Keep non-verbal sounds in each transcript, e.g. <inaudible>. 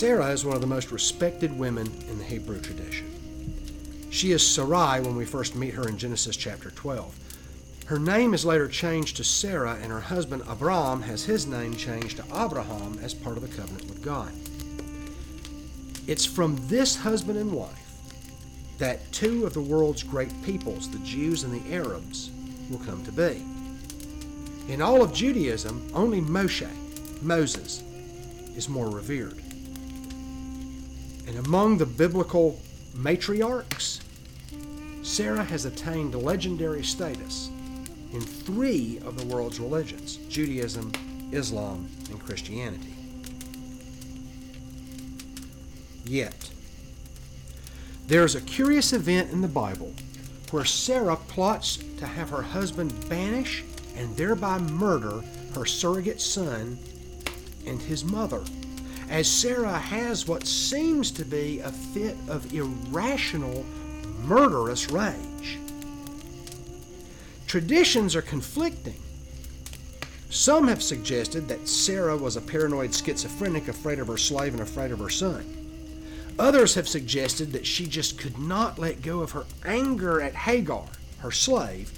Sarah is one of the most respected women in the Hebrew tradition. She is Sarai when we first meet her in Genesis chapter 12. Her name is later changed to Sarah, and her husband Abram has his name changed to Abraham as part of the covenant with God. It's from this husband and wife that two of the world's great peoples, the Jews and the Arabs, will come to be. In all of Judaism, only Moshe, Moses, is more revered. Among the biblical matriarchs, Sarah has attained legendary status in three of the world's religions Judaism, Islam, and Christianity. Yet, there is a curious event in the Bible where Sarah plots to have her husband banish and thereby murder her surrogate son and his mother, as Sarah has what seems to be a fit of irrational, murderous rage. Traditions are conflicting. Some have suggested that Sarah was a paranoid schizophrenic afraid of her slave and afraid of her son. Others have suggested that she just could not let go of her anger at Hagar, her slave,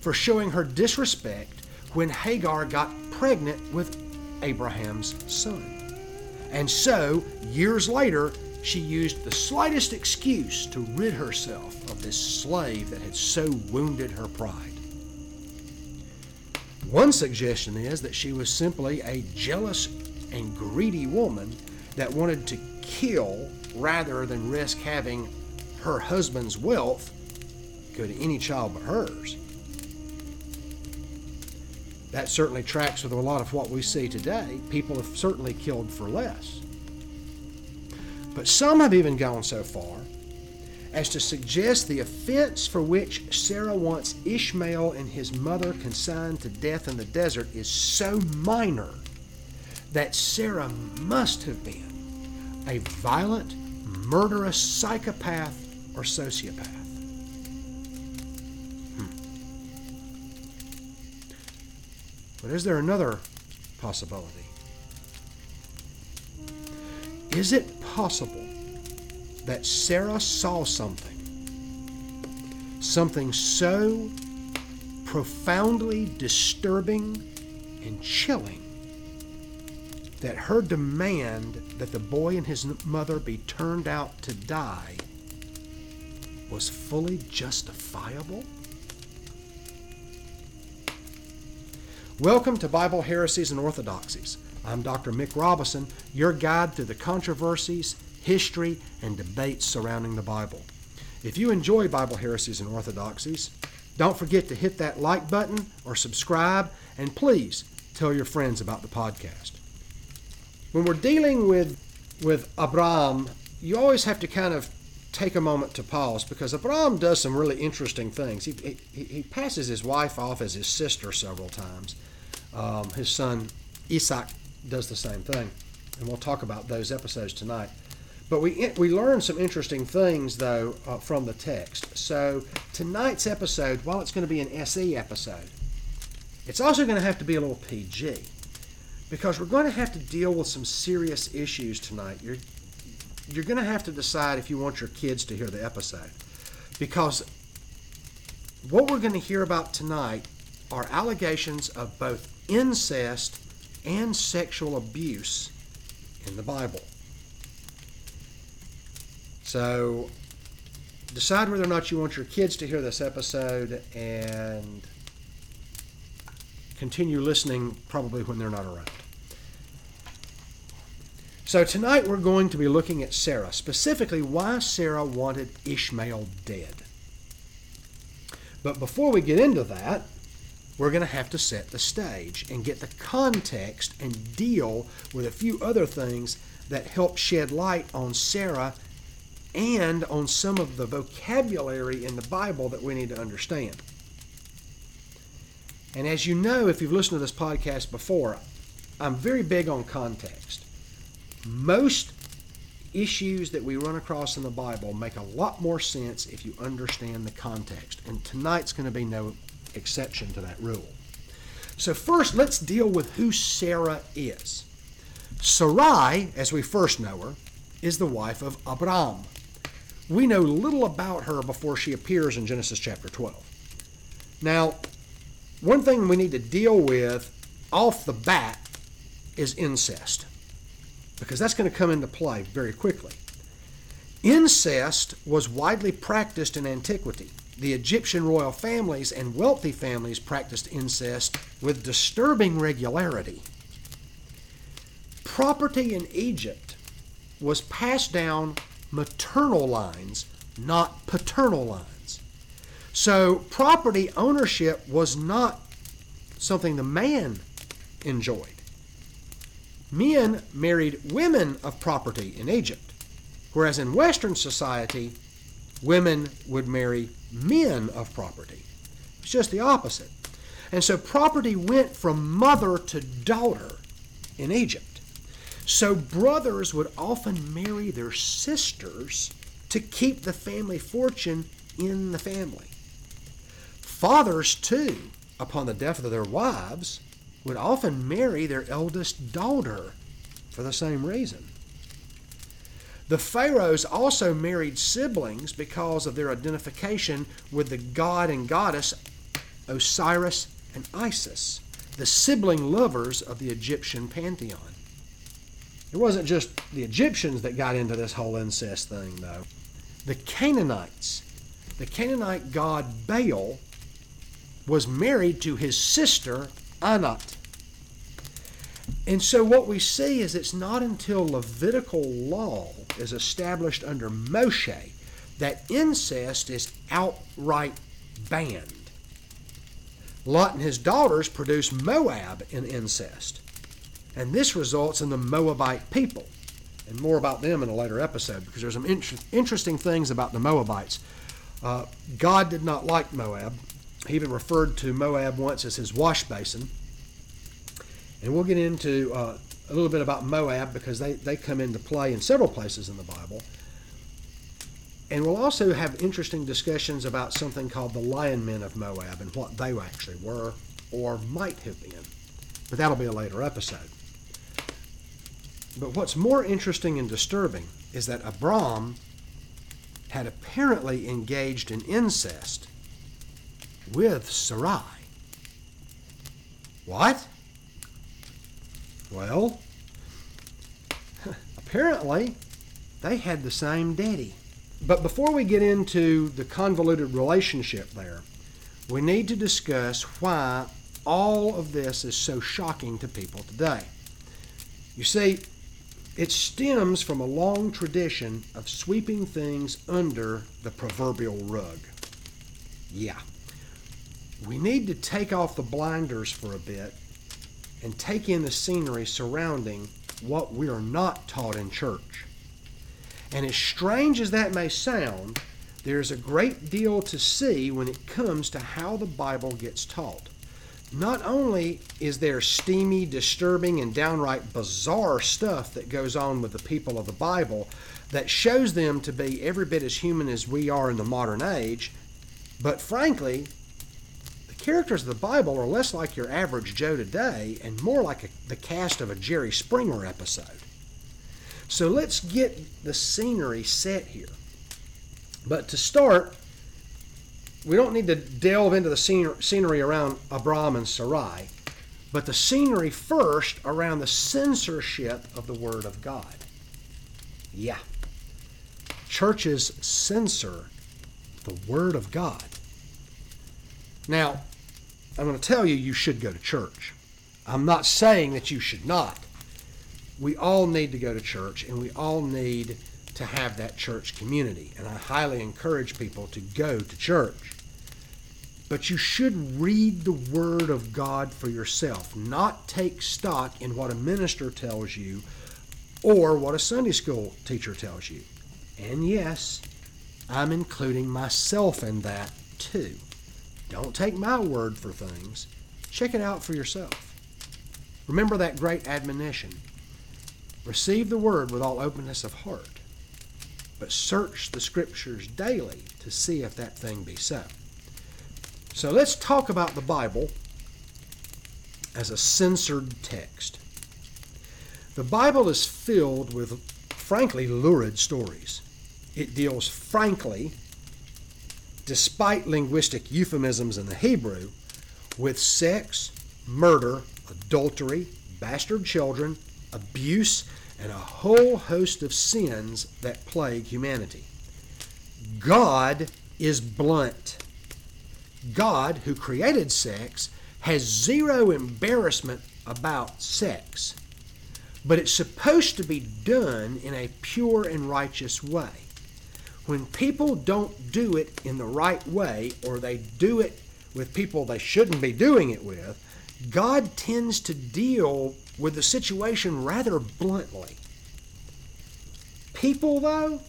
for showing her disrespect when Hagar got pregnant with Abraham's son. And so, years later, she used the slightest excuse to rid herself of this slave that had so wounded her pride. One suggestion is that she was simply a jealous and greedy woman that wanted to kill rather than risk having her husband's wealth go to any child but hers. That certainly tracks with a lot of what we see today. People have certainly killed for less. But some have even gone so far as to suggest the offense for which Sarah wants Ishmael and his mother consigned to death in the desert is so minor that Sarah must have been a violent murderous psychopath or sociopath. But is there another possibility? Is it possible that Sarah saw something, something so profoundly disturbing and chilling, that her demand that the boy and his mother be turned out to die was fully justifiable? Welcome to Bible Heresies and Orthodoxies. I'm Dr. Mick Robison, your guide through the controversies, history, and debates surrounding the Bible. If you enjoy Bible Heresies and Orthodoxies, don't forget to hit that like button or subscribe, and please tell your friends about the podcast when we're dealing with with Abraham, you always have to kind of take a moment to pause because Abraham does some really interesting things. He, he, he passes his wife off as his sister several times. Um, his son Isaac does the same thing, and we'll talk about those episodes tonight. But we we learn some interesting things though uh, from the text. So tonight's episode, while it's going to be an SE episode, it's also going to have to be a little PG because we're going to have to deal with some serious issues tonight. You're you're going to have to decide if you want your kids to hear the episode because what we're going to hear about tonight are allegations of both incest and sexual abuse in the Bible. So decide whether or not you want your kids to hear this episode and continue listening probably when they're not around. So tonight we're going to be looking at Sarah, specifically why Sarah wanted Ishmael dead. But before we get into that, we're going to have to set the stage and get the context and deal with a few other things that help shed light on Sarah and on some of the vocabulary in the Bible that we need to understand. And as you know, if you've listened to this podcast before, I'm very big on context most issues that we run across in the Bible make a lot more sense if you understand the context. And tonight's going to be no exception to that rule. So, first, let's deal with who Sarah is. Sarai, as we first know her, is the wife of Abram. We know little about her before she appears in Genesis chapter 12. Now, one thing we need to deal with off the bat is incest, because that's going to come into play very quickly. Incest was widely practiced in antiquity. The Egyptian royal families and wealthy families practiced incest with disturbing regularity. Property in Egypt was passed down maternal lines, not paternal lines. So property ownership was not something the man enjoyed. Men married women of property in Egypt, whereas in Western society, women would marry men of property. It's just the opposite. And so property went from mother to daughter in Egypt. So brothers would often marry their sisters to keep the family fortune in the family. Fathers, too, upon the death of their wives, would often marry their eldest daughter for the same reason. The pharaohs also married siblings because of their identification with the god and goddess Osiris and Isis, the sibling lovers of the Egyptian pantheon. It wasn't just the Egyptians that got into this whole incest thing, though. The Canaanites, the Canaanite god Baal, was married to his sister Anat. And so what we see is it's not until Levitical law is established under Moshe that incest is outright banned. Lot and his daughters produce Moab in incest. And this results in the Moabite people. And more about them in a later episode because there's some inter- interesting things about the Moabites. Uh, God did not like Moab. He even referred to Moab once as his wash basin. And we'll get into uh, a little bit about Moab because they, they come into play in several places in the Bible. And we'll also have interesting discussions about something called the lion men of Moab and what they actually were or might have been. But that'll be a later episode. But what's more interesting and disturbing is that Abram had apparently engaged in incest with Sarai. What? Well, apparently they had the same daddy. But before we get into the convoluted relationship there, we need to discuss why all of this is so shocking to people today. You see, it stems from a long tradition of sweeping things under the proverbial rug. Yeah. We need to take off the blinders for a bit and take in the scenery surrounding what we are not taught in church. And as strange as that may sound, there's a great deal to see when it comes to how the Bible gets taught. Not only is there steamy, disturbing, and downright bizarre stuff that goes on with the people of the Bible that shows them to be every bit as human as we are in the modern age, but frankly, characters of the Bible are less like your average Joe today and more like a, the cast of a Jerry Springer episode. So let's get the scenery set here. But to start, we don't need to delve into the scenery around Abram and Sarai, but the scenery first around the censorship of the Word of God. Yeah. Churches censor the Word of God. Now, I'm going to tell you you should go to church. I'm not saying that you should not. We all need to go to church and we all need to have that church community. And I highly encourage people to go to church. But you should read the Word of God for yourself, not take stock in what a minister tells you or what a Sunday school teacher tells you. And yes, I'm including myself in that too. Don't take my word for things. Check it out for yourself. Remember that great admonition receive the word with all openness of heart but search the scriptures daily to see if that thing be so. So let's talk about the Bible as a censored text. The Bible is filled with, frankly, lurid stories. It deals frankly, despite linguistic euphemisms in the Hebrew, with sex, murder, adultery, bastard children, abuse, and a whole host of sins that plague humanity. God is blunt. God, who created sex, has zero embarrassment about sex, but it's supposed to be done in a pure and righteous way. When people don't do it in the right way, or they do it with people they shouldn't be doing it with, God tends to deal with the situation rather bluntly. People, though,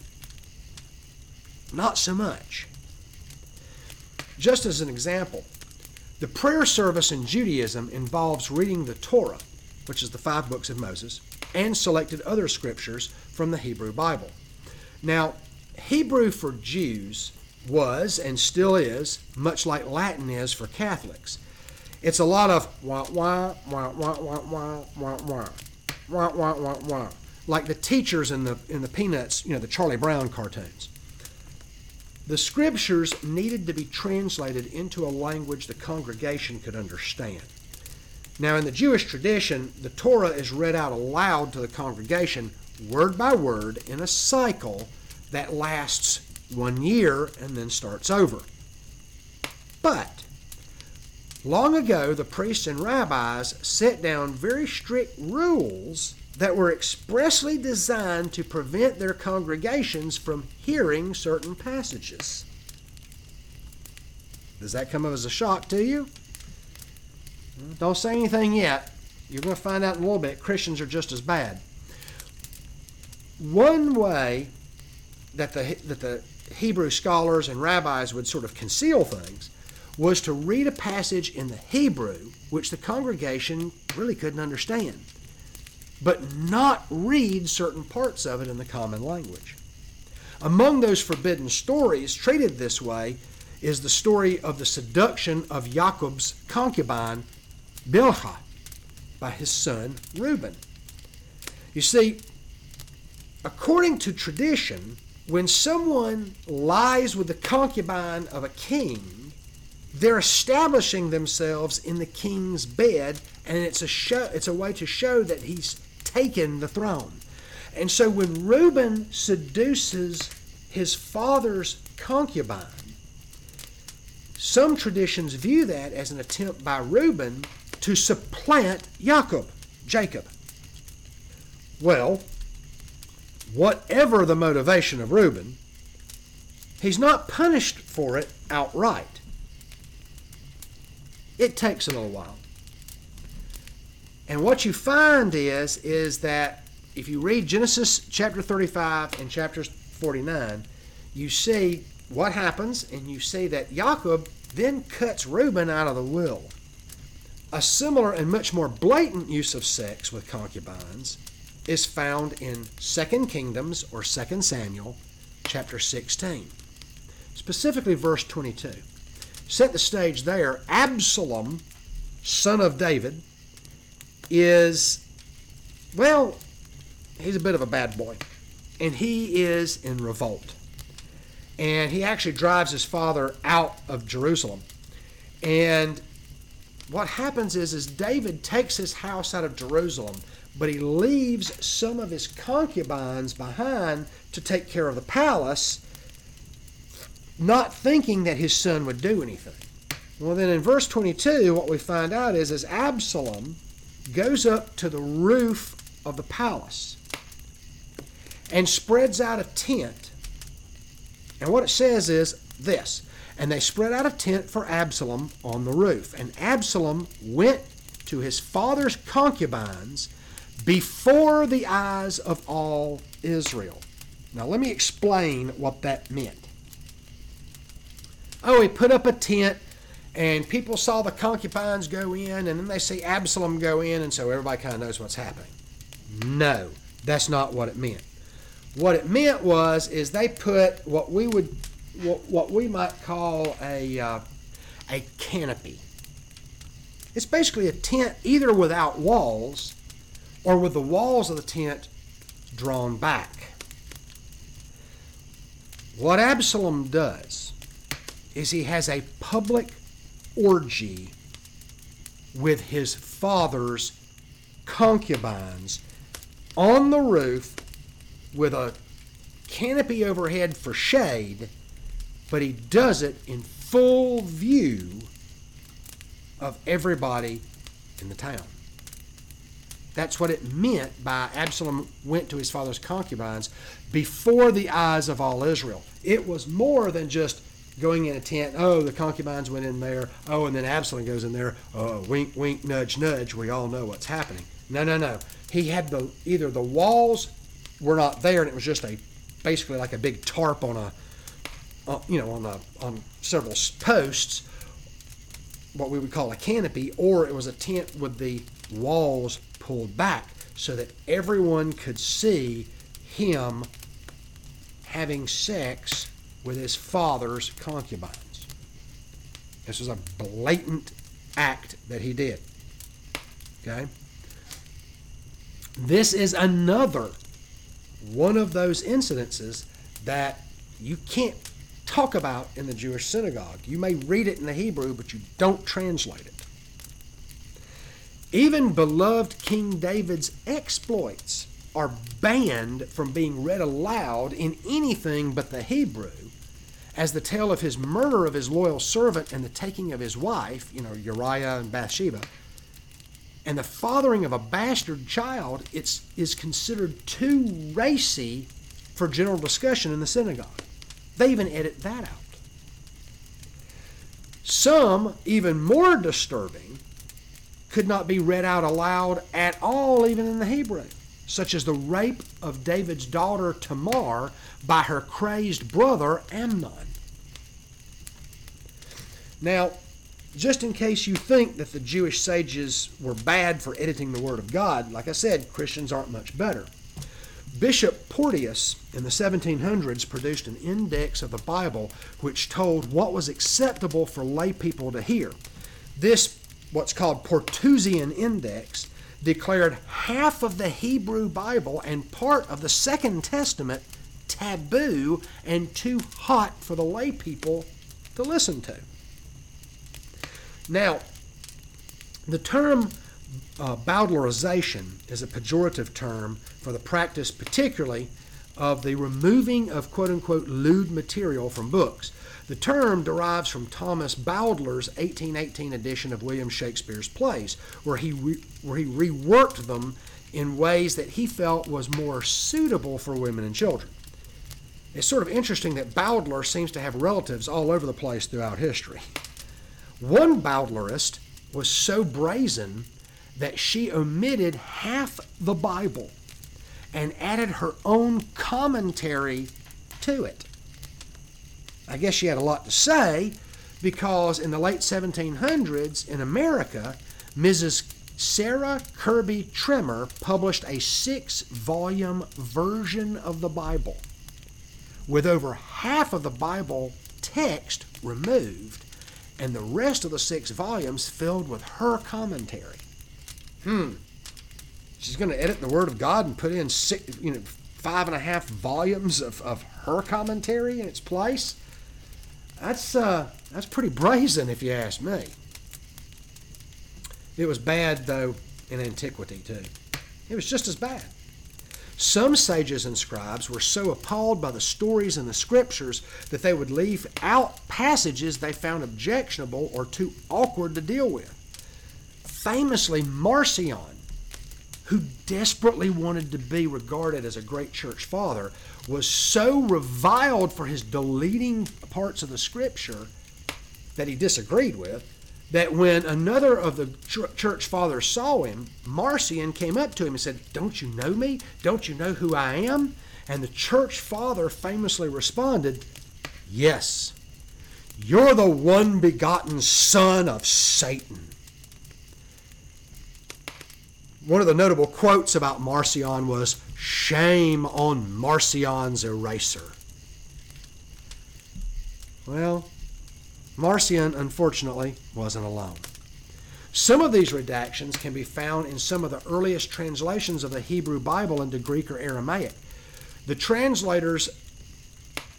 not so much. Just as an example, the prayer service in Judaism involves reading the Torah, which is the five books of Moses, and selected other scriptures from the Hebrew Bible. Now, Hebrew for Jews was and still is much like Latin is for Catholics. It's a lot of wah wah wah wah wah wah wah wah wah wah wah wah like the teachers in the in the Peanuts, you know, the Charlie Brown cartoons. The scriptures needed to be translated into a language the congregation could understand. Now, in the Jewish tradition, the Torah is read out aloud to the congregation, word by word, in a cycle that lasts one year and then starts over. But long ago, the priests and rabbis set down very strict rules that were expressly designed to prevent their congregations from hearing certain passages. Does that come as a shock to you? Don't say anything yet. You're going to find out in a little bit Christians are just as bad. One way that the, that the Hebrew scholars and rabbis would sort of conceal things was to read a passage in the Hebrew which the congregation really couldn't understand, but not read certain parts of it in the common language. Among those forbidden stories treated this way is the story of the seduction of Jacob's concubine Bilhah by his son Reuben. You see, according to tradition, when someone lies with the concubine of a king, they're establishing themselves in the king's bed, and it's a show, it's a way to show that he's taken the throne. And so when Reuben seduces his father's concubine, some traditions view that as an attempt by Reuben to supplant Jacob, Jacob. Well, whatever the motivation of Reuben, he's not punished for it outright. It takes a little while. And what you find is is that if you read Genesis chapter 35 and chapter 49, you see what happens and you see that Jacob then cuts Reuben out of the will. A similar and much more blatant use of sex with concubines is found in 2 Kingdoms or 2 Samuel chapter 16, specifically verse 22. Set the stage there. Absalom, son of David, is, well, he's a bit of a bad boy. And he is in revolt. And he actually drives his father out of Jerusalem. And what happens is, is David takes his house out of Jerusalem but he leaves some of his concubines behind to take care of the palace, not thinking that his son would do anything. Well, then in verse 22, what we find out is as Absalom goes up to the roof of the palace and spreads out a tent. And what it says is this And they spread out a tent for Absalom on the roof. And Absalom went to his father's concubines before the eyes of all Israel. Now, let me explain what that meant. Oh, he put up a tent, and people saw the concubines go in, and then they see Absalom go in, and so everybody kind of knows what's happening. No, that's not what it meant. What it meant was is they put what we would what, what we might call a uh, a canopy. It's basically a tent either without walls or with the walls of the tent drawn back. What Absalom does is he has a public orgy with his father's concubines on the roof with a canopy overhead for shade, but he does it in full view of everybody in the town. That's what it meant by Absalom went to his father's concubines before the eyes of all Israel. It was more than just going in a tent. Oh, the concubines went in there. Oh, and then Absalom goes in there. Oh, wink, wink, nudge, nudge. We all know what's happening. No, no, no. He had the either the walls were not there, and it was just a basically like a big tarp on a, uh, you know, on a on several posts, what we would call a canopy, or it was a tent with the walls pulled back so that everyone could see him having sex with his father's concubines. This was a blatant act that he did. Okay? This is another one of those incidences that you can't talk about in the Jewish synagogue. You may read it in the Hebrew, but you don't translate it. Even beloved King David's exploits are banned from being read aloud in anything but the Hebrew, as the tale of his murder of his loyal servant and the taking of his wife, you know, Uriah and Bathsheba, and the fathering of a bastard child, it's, is considered too racy for general discussion in the synagogue. They even edit that out. Some, even more disturbing, could not be read out aloud at all, even in the Hebrew, such as the rape of David's daughter Tamar by her crazed brother Amnon. Now, just in case you think that the Jewish sages were bad for editing the Word of God, like I said, Christians aren't much better. Bishop Porteus in the 1700s produced an index of the Bible which told what was acceptable for lay people to hear. This, what's called Porteusian Index, declared half of the Hebrew Bible and part of the Second Testament taboo and too hot for the lay people to listen to. Now, the term uh, bowdlerization is a pejorative term for the practice, particularly of the removing of quote unquote lewd material from books. The term derives from Thomas Bowdler's 1818 edition of William Shakespeare's plays, where he, re- where he reworked them in ways that he felt was more suitable for women and children. It's sort of interesting that Bowdler seems to have relatives all over the place throughout history. One Bowdlerist was so brazen that she omitted half the Bible and added her own commentary to it. I guess she had a lot to say because in the late 1700s in America, Mrs. Sarah Kirby Trimmer published a six volume version of the Bible with over half of the Bible text removed and the rest of the six volumes filled with her commentary. Hmm. She's going to edit the Word of God and put in six, you know, five and a half volumes of, of her commentary in its place. That's uh, that's pretty brazen, if you ask me. It was bad though in antiquity too. It was just as bad. Some sages and scribes were so appalled by the stories in the scriptures that they would leave out passages they found objectionable or too awkward to deal with. Famously, Marcion, who desperately wanted to be regarded as a great church father, was so reviled for his deleting parts of the scripture that he disagreed with that when another of the church fathers saw him, Marcion came up to him and said, Don't you know me? Don't you know who I am? And the church father famously responded, Yes, you're the one begotten son of Satan. One of the notable quotes about Marcion was, Shame on Marcion's eraser. Well, Marcion, unfortunately, wasn't alone. Some of these redactions can be found in some of the earliest translations of the Hebrew Bible into Greek or Aramaic. The translators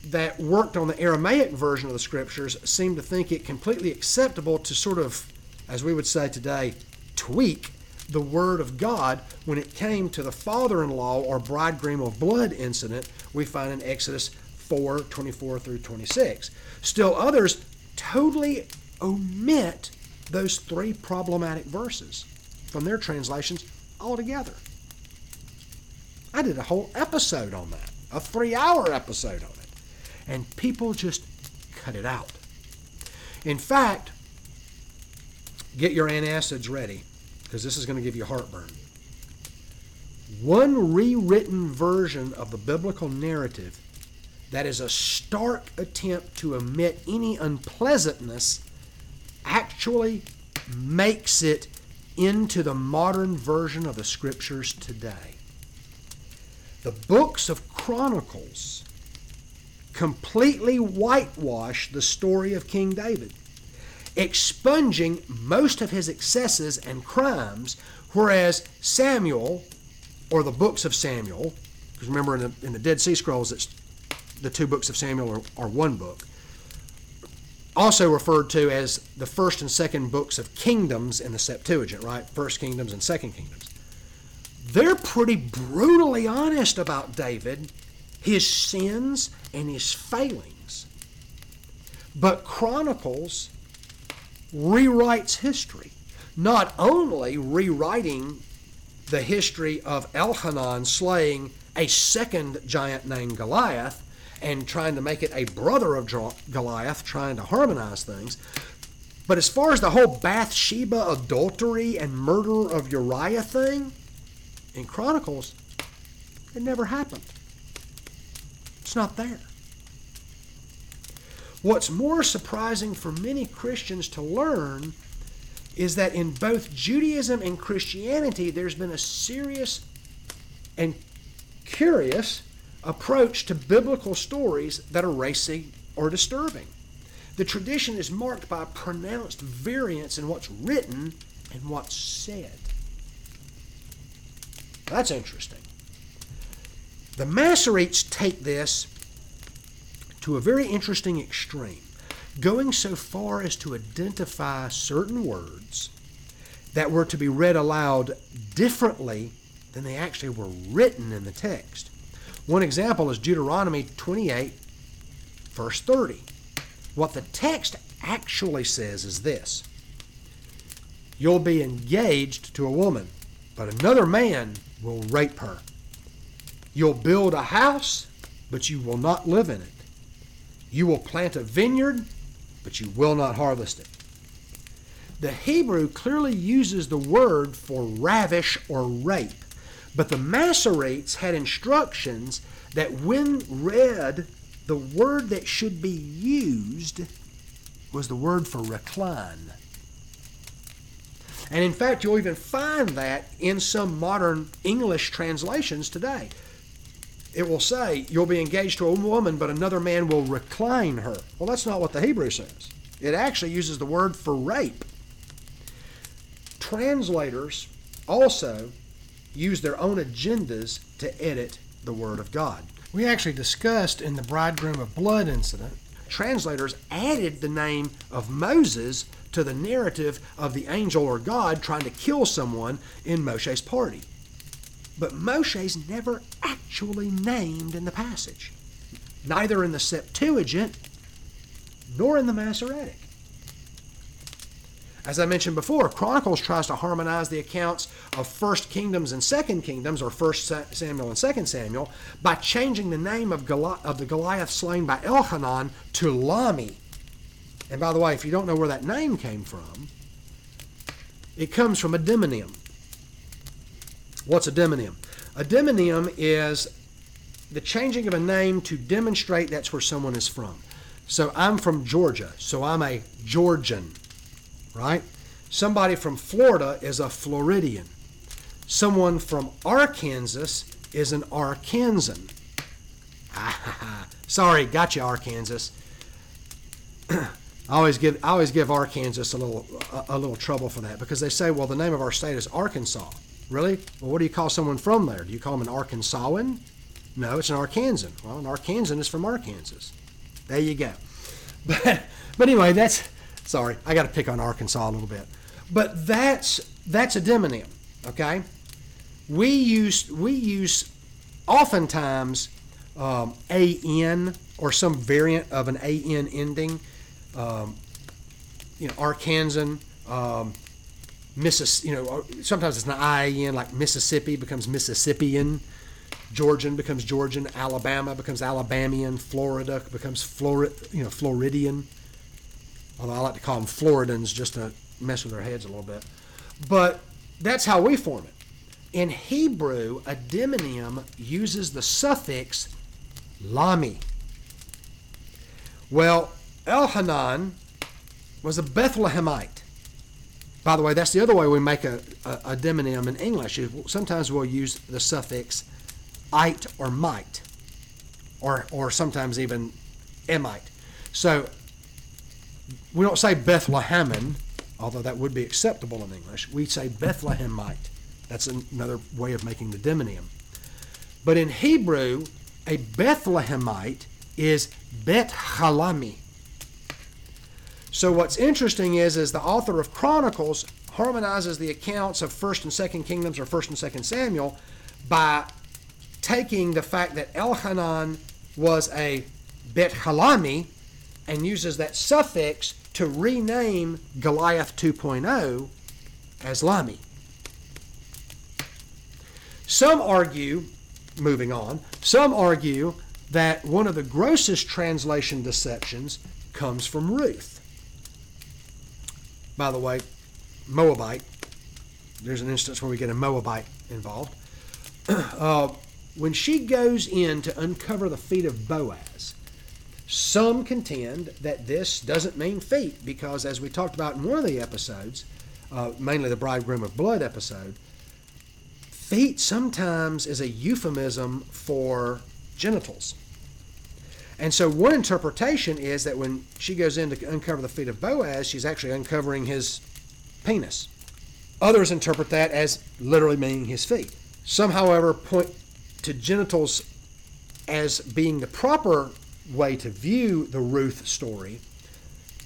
that worked on the Aramaic version of the scriptures seem to think it completely acceptable to sort of, as we would say today, tweak the word of God when it came to the father in law or bridegroom of blood incident we find in Exodus 4 24 through 26. Still, others totally omit those three problematic verses from their translations altogether. I did a whole episode on that, a three hour episode on it, and people just cut it out. In fact, get your antacids ready because this is going to give you heartburn. One rewritten version of the biblical narrative that is a stark attempt to omit any unpleasantness actually makes it into the modern version of the scriptures today. The books of Chronicles completely whitewash the story of King David expunging most of his excesses and crimes, whereas Samuel, or the books of Samuel, because remember in the, in the Dead Sea Scrolls, it's the two books of Samuel are, are one book, also referred to as the first and second books of kingdoms in the Septuagint, right? First kingdoms and second kingdoms. They're pretty brutally honest about David, his sins, and his failings. But Chronicles rewrites history, not only rewriting the history of Elhanan slaying a second giant named Goliath and trying to make it a brother of Goliath, trying to harmonize things. But as far as the whole Bathsheba adultery and murder of Uriah thing, in Chronicles, it never happened. It's not there. What's more surprising for many Christians to learn is that in both Judaism and Christianity, there's been a serious and curious approach to biblical stories that are racy or disturbing. The tradition is marked by pronounced variance in what's written and what's said. That's interesting. The Masoretes take this to a very interesting extreme, going so far as to identify certain words that were to be read aloud differently than they actually were written in the text. One example is Deuteronomy 28, verse 30. What the text actually says is this You'll be engaged to a woman, but another man will rape her. You'll build a house, but you will not live in it. You will plant a vineyard, but you will not harvest it. The Hebrew clearly uses the word for ravish or rape, but the Masoretes had instructions that when read, the word that should be used was the word for recline. And in fact, you'll even find that in some modern English translations today it will say, You'll be engaged to a woman, but another man will recline her. Well, that's not what the Hebrew says. It actually uses the word for rape. Translators also use their own agendas to edit the Word of God. We actually discussed in the Bridegroom of Blood incident, translators added the name of Moses to the narrative of the angel or God trying to kill someone in Moshe's party. But Moshe's never actually named in the passage, neither in the Septuagint nor in the Masoretic. As I mentioned before, Chronicles tries to harmonize the accounts of First Kingdoms and Second Kingdoms, or First Samuel and Second Samuel, by changing the name of, Goli- of the Goliath slain by Elhanan to Lahmi. And by the way, if you don't know where that name came from, it comes from a demonym. What's a demonym? A demonym is the changing of a name to demonstrate that's where someone is from. So I'm from Georgia, so I'm a Georgian, right? Somebody from Florida is a Floridian. Someone from Arkansas is an Arkansan. <laughs> Sorry, got you, Arkansas. <clears throat> I always give I always give Arkansas a little a, a little trouble for that because they say, well, the name of our state is Arkansas. Really? Well, what do you call someone from there? Do you call them an Arkansasan? No, it's an Arkansan. Well, an Arkansan is from Arkansas. There you go. <laughs> But but anyway, that's sorry. I got to pick on Arkansas a little bit. But that's that's a demonym. Okay. We use we use oftentimes um, an or some variant of an an ending. Um, you know, Arkansan. Um, Missis, you know, sometimes it's an IAN, like Mississippi becomes Mississippian, Georgian becomes Georgian, Alabama becomes Alabamian, Florida becomes Florid, you know, Floridian. Although I like to call them Floridans just to mess with their heads a little bit. But that's how we form it. In Hebrew, a demonym uses the suffix lami. Well, Elhanan was a Bethlehemite. By the way, that's the other way we make a, a, a demonym in English. Sometimes we'll use the suffix "ite" or might, or, or sometimes even emite. So we don't say Bethlehemin, although that would be acceptable in English. We say Bethlehemite. That's another way of making the demonym. But in Hebrew, a Bethlehemite is Bet Halami. So what's interesting is, is the author of Chronicles harmonizes the accounts of First and Second Kingdoms or First and Second Samuel by taking the fact that Elhanan was a Bet Halami and uses that suffix to rename Goliath 2.0 as Lahmi. Some argue, moving on, some argue that one of the grossest translation deceptions comes from Ruth. By the way, Moabite, there's an instance where we get a Moabite involved. <clears throat> uh, when she goes in to uncover the feet of Boaz, some contend that this doesn't mean feet because, as we talked about in one of the episodes, uh, mainly the Bridegroom of Blood episode, feet sometimes is a euphemism for genitals. And so one interpretation is that when she goes in to uncover the feet of Boaz, she's actually uncovering his penis. Others interpret that as literally meaning his feet. Some, however, point to genitals as being the proper way to view the Ruth story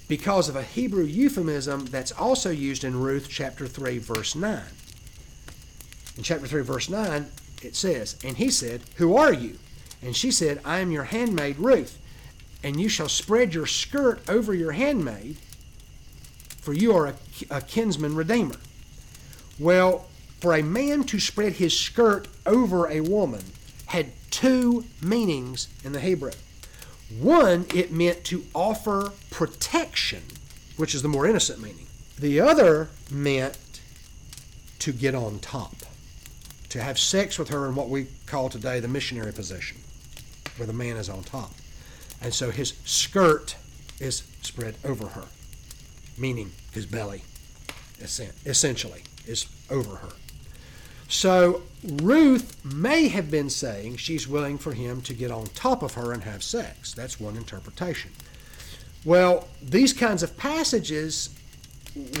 because of a Hebrew euphemism that's also used in Ruth chapter 3 verse 9. In chapter 3 verse 9 it says, "And he said, "Who are you?" And she said, I am your handmaid Ruth, and you shall spread your skirt over your handmaid, for you are a, a kinsman redeemer. Well, for a man to spread his skirt over a woman had two meanings in the Hebrew. One, it meant to offer protection, which is the more innocent meaning. The other meant to get on top, to have sex with her in what we call today the missionary position where the man is on top. And so his skirt is spread over her, meaning his belly, essentially, is over her. So Ruth may have been saying she's willing for him to get on top of her and have sex. That's one interpretation. Well, these kinds of passages,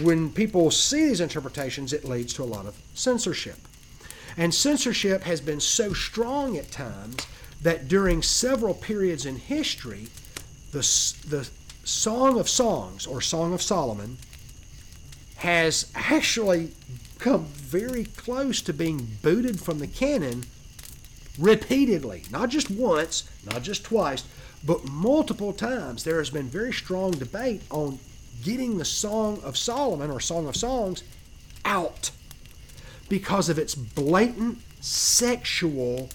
when people see these interpretations, it leads to a lot of censorship. And censorship has been so strong at times that during several periods in history, the, the Song of Songs or Song of Solomon has actually come very close to being booted from the canon repeatedly. Not just once, not just twice, but multiple times. There has been very strong debate on getting the Song of Solomon or Song of Songs out because of its blatant sexual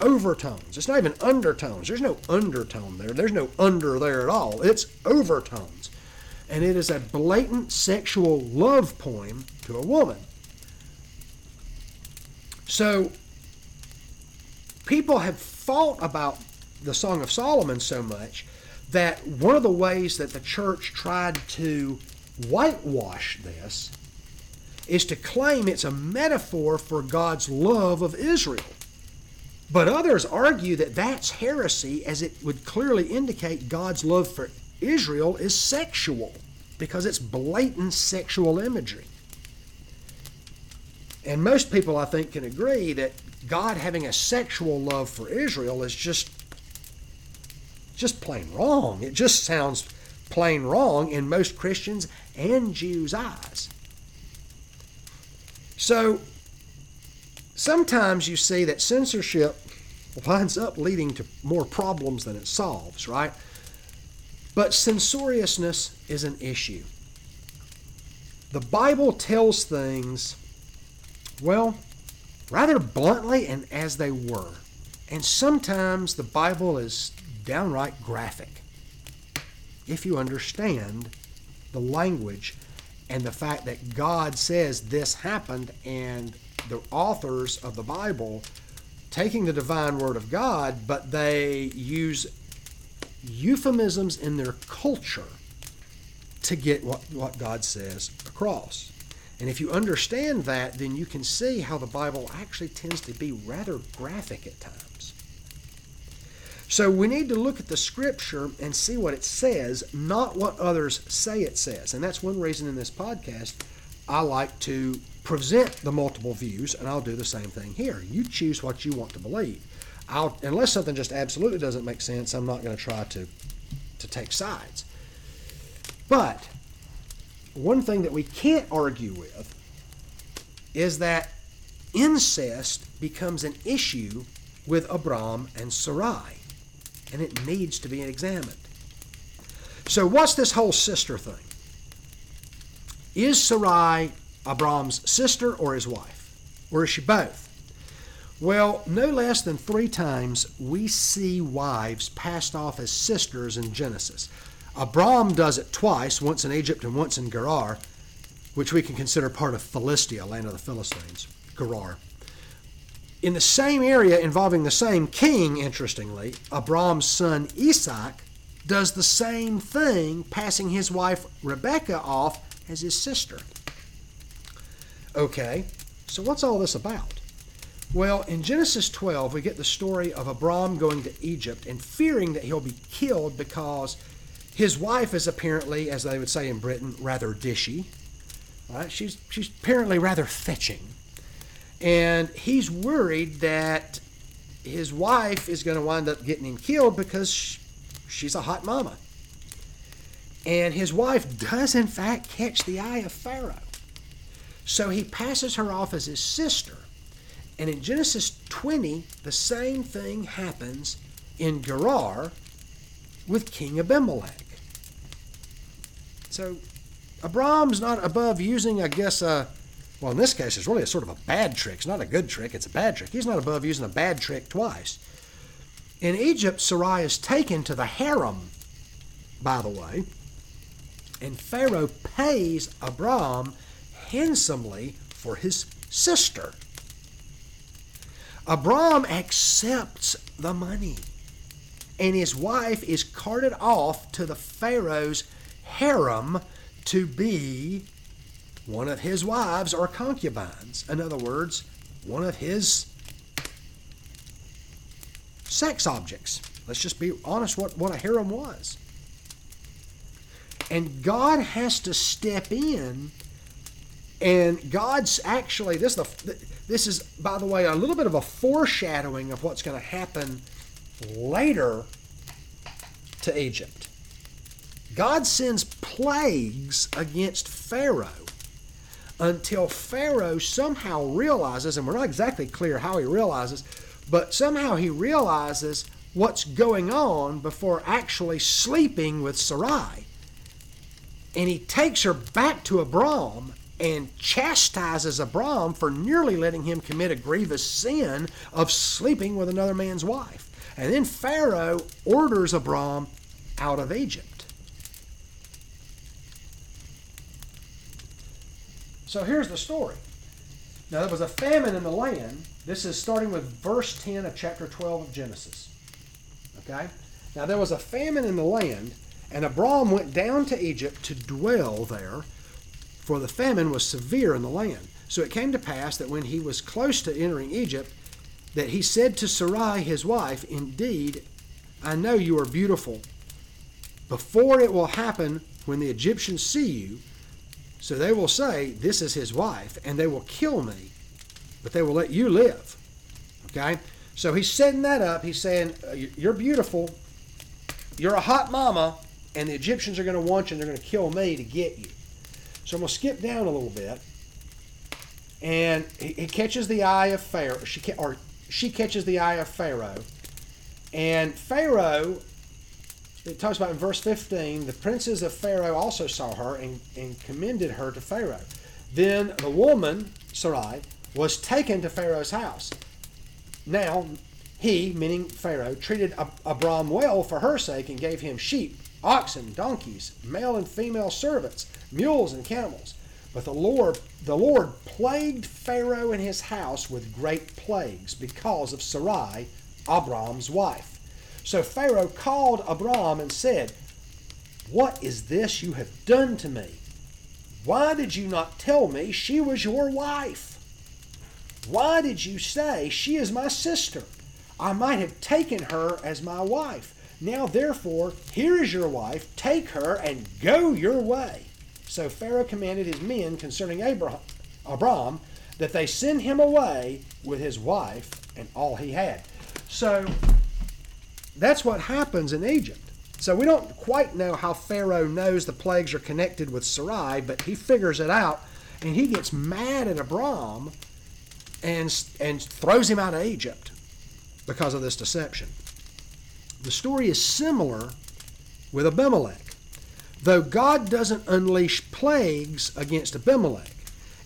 overtones. It's not even undertones. There's no undertone there. There's no under there at all. It's overtones. And it is a blatant sexual love poem to a woman. So people have fought about the Song of Solomon so much that one of the ways that the church tried to whitewash this is to claim it's a metaphor for God's love of Israel. But others argue that that's heresy, as it would clearly indicate God's love for Israel is sexual because it's blatant sexual imagery. And most people, I think, can agree that God having a sexual love for Israel is just just plain wrong. It just sounds plain wrong in most Christians and Jews' eyes. So sometimes you see that censorship winds up leading to more problems than it solves, right? But censoriousness is an issue. The Bible tells things, well, rather bluntly and as they were. And sometimes the Bible is downright graphic if you understand the language and the fact that God says this happened and the authors of the Bible taking the divine word of God, but they use euphemisms in their culture to get what, what God says across. And if you understand that, then you can see how the Bible actually tends to be rather graphic at times. So we need to look at the scripture and see what it says, not what others say it says. And that's one reason in this podcast I like to present the multiple views, and I'll do the same thing here. You choose what you want to believe. I'll, unless something just absolutely doesn't make sense, I'm not going to try to to take sides. But one thing that we can't argue with is that incest becomes an issue with Abram and Sarai and it needs to be examined. So, what's this whole sister thing? Is Sarai Abram's sister or his wife? Or is she both? Well, no less than three times we see wives passed off as sisters in Genesis. Abram does it twice, once in Egypt and once in Gerar, which we can consider part of Philistia, land of the Philistines, Gerar. In the same area involving the same king, interestingly, Abram's son Isaac does the same thing, passing his wife Rebekah off as his sister. Okay, so what's all this about? Well, in Genesis 12, we get the story of Abram going to Egypt and fearing that he'll be killed because his wife is apparently, as they would say in Britain, rather dishy. Right? She's, she's apparently rather fetching. And he's worried that his wife is going to wind up getting him killed because she's a hot mama. And his wife does, in fact, catch the eye of Pharaoh. So he passes her off as his sister. And in Genesis 20, the same thing happens in Gerar with King Abimelech. So Abram's not above using, I guess, a well, in this case, it's really a sort of a bad trick. It's not a good trick, it's a bad trick. He's not above using a bad trick twice. In Egypt, Sarai is taken to the harem, by the way, and Pharaoh pays Abram handsomely for his sister. Abram accepts the money, and his wife is carted off to the Pharaoh's harem to be one of his wives or concubines. In other words, one of his sex objects. Let's just be honest what, what a harem was. And God has to step in, and God's actually this is the this is by the way a little bit of a foreshadowing of what's going to happen later to Egypt. God sends plagues against Pharaoh until Pharaoh somehow realizes, and we're not exactly clear how he realizes, but somehow he realizes what's going on before actually sleeping with Sarai. And he takes her back to Abram and chastises Abram for nearly letting him commit a grievous sin of sleeping with another man's wife. And then Pharaoh orders Abram out of Egypt. So here's the story. Now there was a famine in the land. This is starting with verse 10 of chapter 12 of Genesis. Okay? Now there was a famine in the land, and Abram went down to Egypt to dwell there, for the famine was severe in the land. So it came to pass that when he was close to entering Egypt, that he said to Sarai his wife, Indeed, I know you are beautiful. before it will happen when the Egyptians see you. So they will say, This is his wife, and they will kill me, but they will let you live. Okay? So he's setting that up. He's saying, uh, You're beautiful. You're a hot mama, and the Egyptians are going to want you, and they're going to kill me to get you. So I'm going to skip down a little bit. And he, he catches the eye of Pharaoh. She, or she catches the eye of Pharaoh. And Pharaoh, it talks about in verse 15, the princes of Pharaoh also saw her and, and commended her to Pharaoh. Then the woman, Sarai, was taken to Pharaoh's house. Now, he, meaning Pharaoh, treated Abram well for her sake and gave him sheep, oxen, donkeys, male and female servants, mules and camels. But the Lord, the Lord plagued Pharaoh and his house with great plagues because of Sarai, Abram's wife. So Pharaoh called Abram and said, What is this you have done to me? Why did you not tell me she was your wife? Why did you say, She is my sister? I might have taken her as my wife. Now, therefore, here is your wife. Take her and go your way. So Pharaoh commanded his men concerning Abraham, Abram that they send him away with his wife and all he had. So that's what happens in Egypt. So we don't quite know how Pharaoh knows the plagues are connected with Sarai, but he figures it out and he gets mad at Abram and, and throws him out of Egypt because of this deception. The story is similar with Abimelech. Though God doesn't unleash plagues against Abimelech,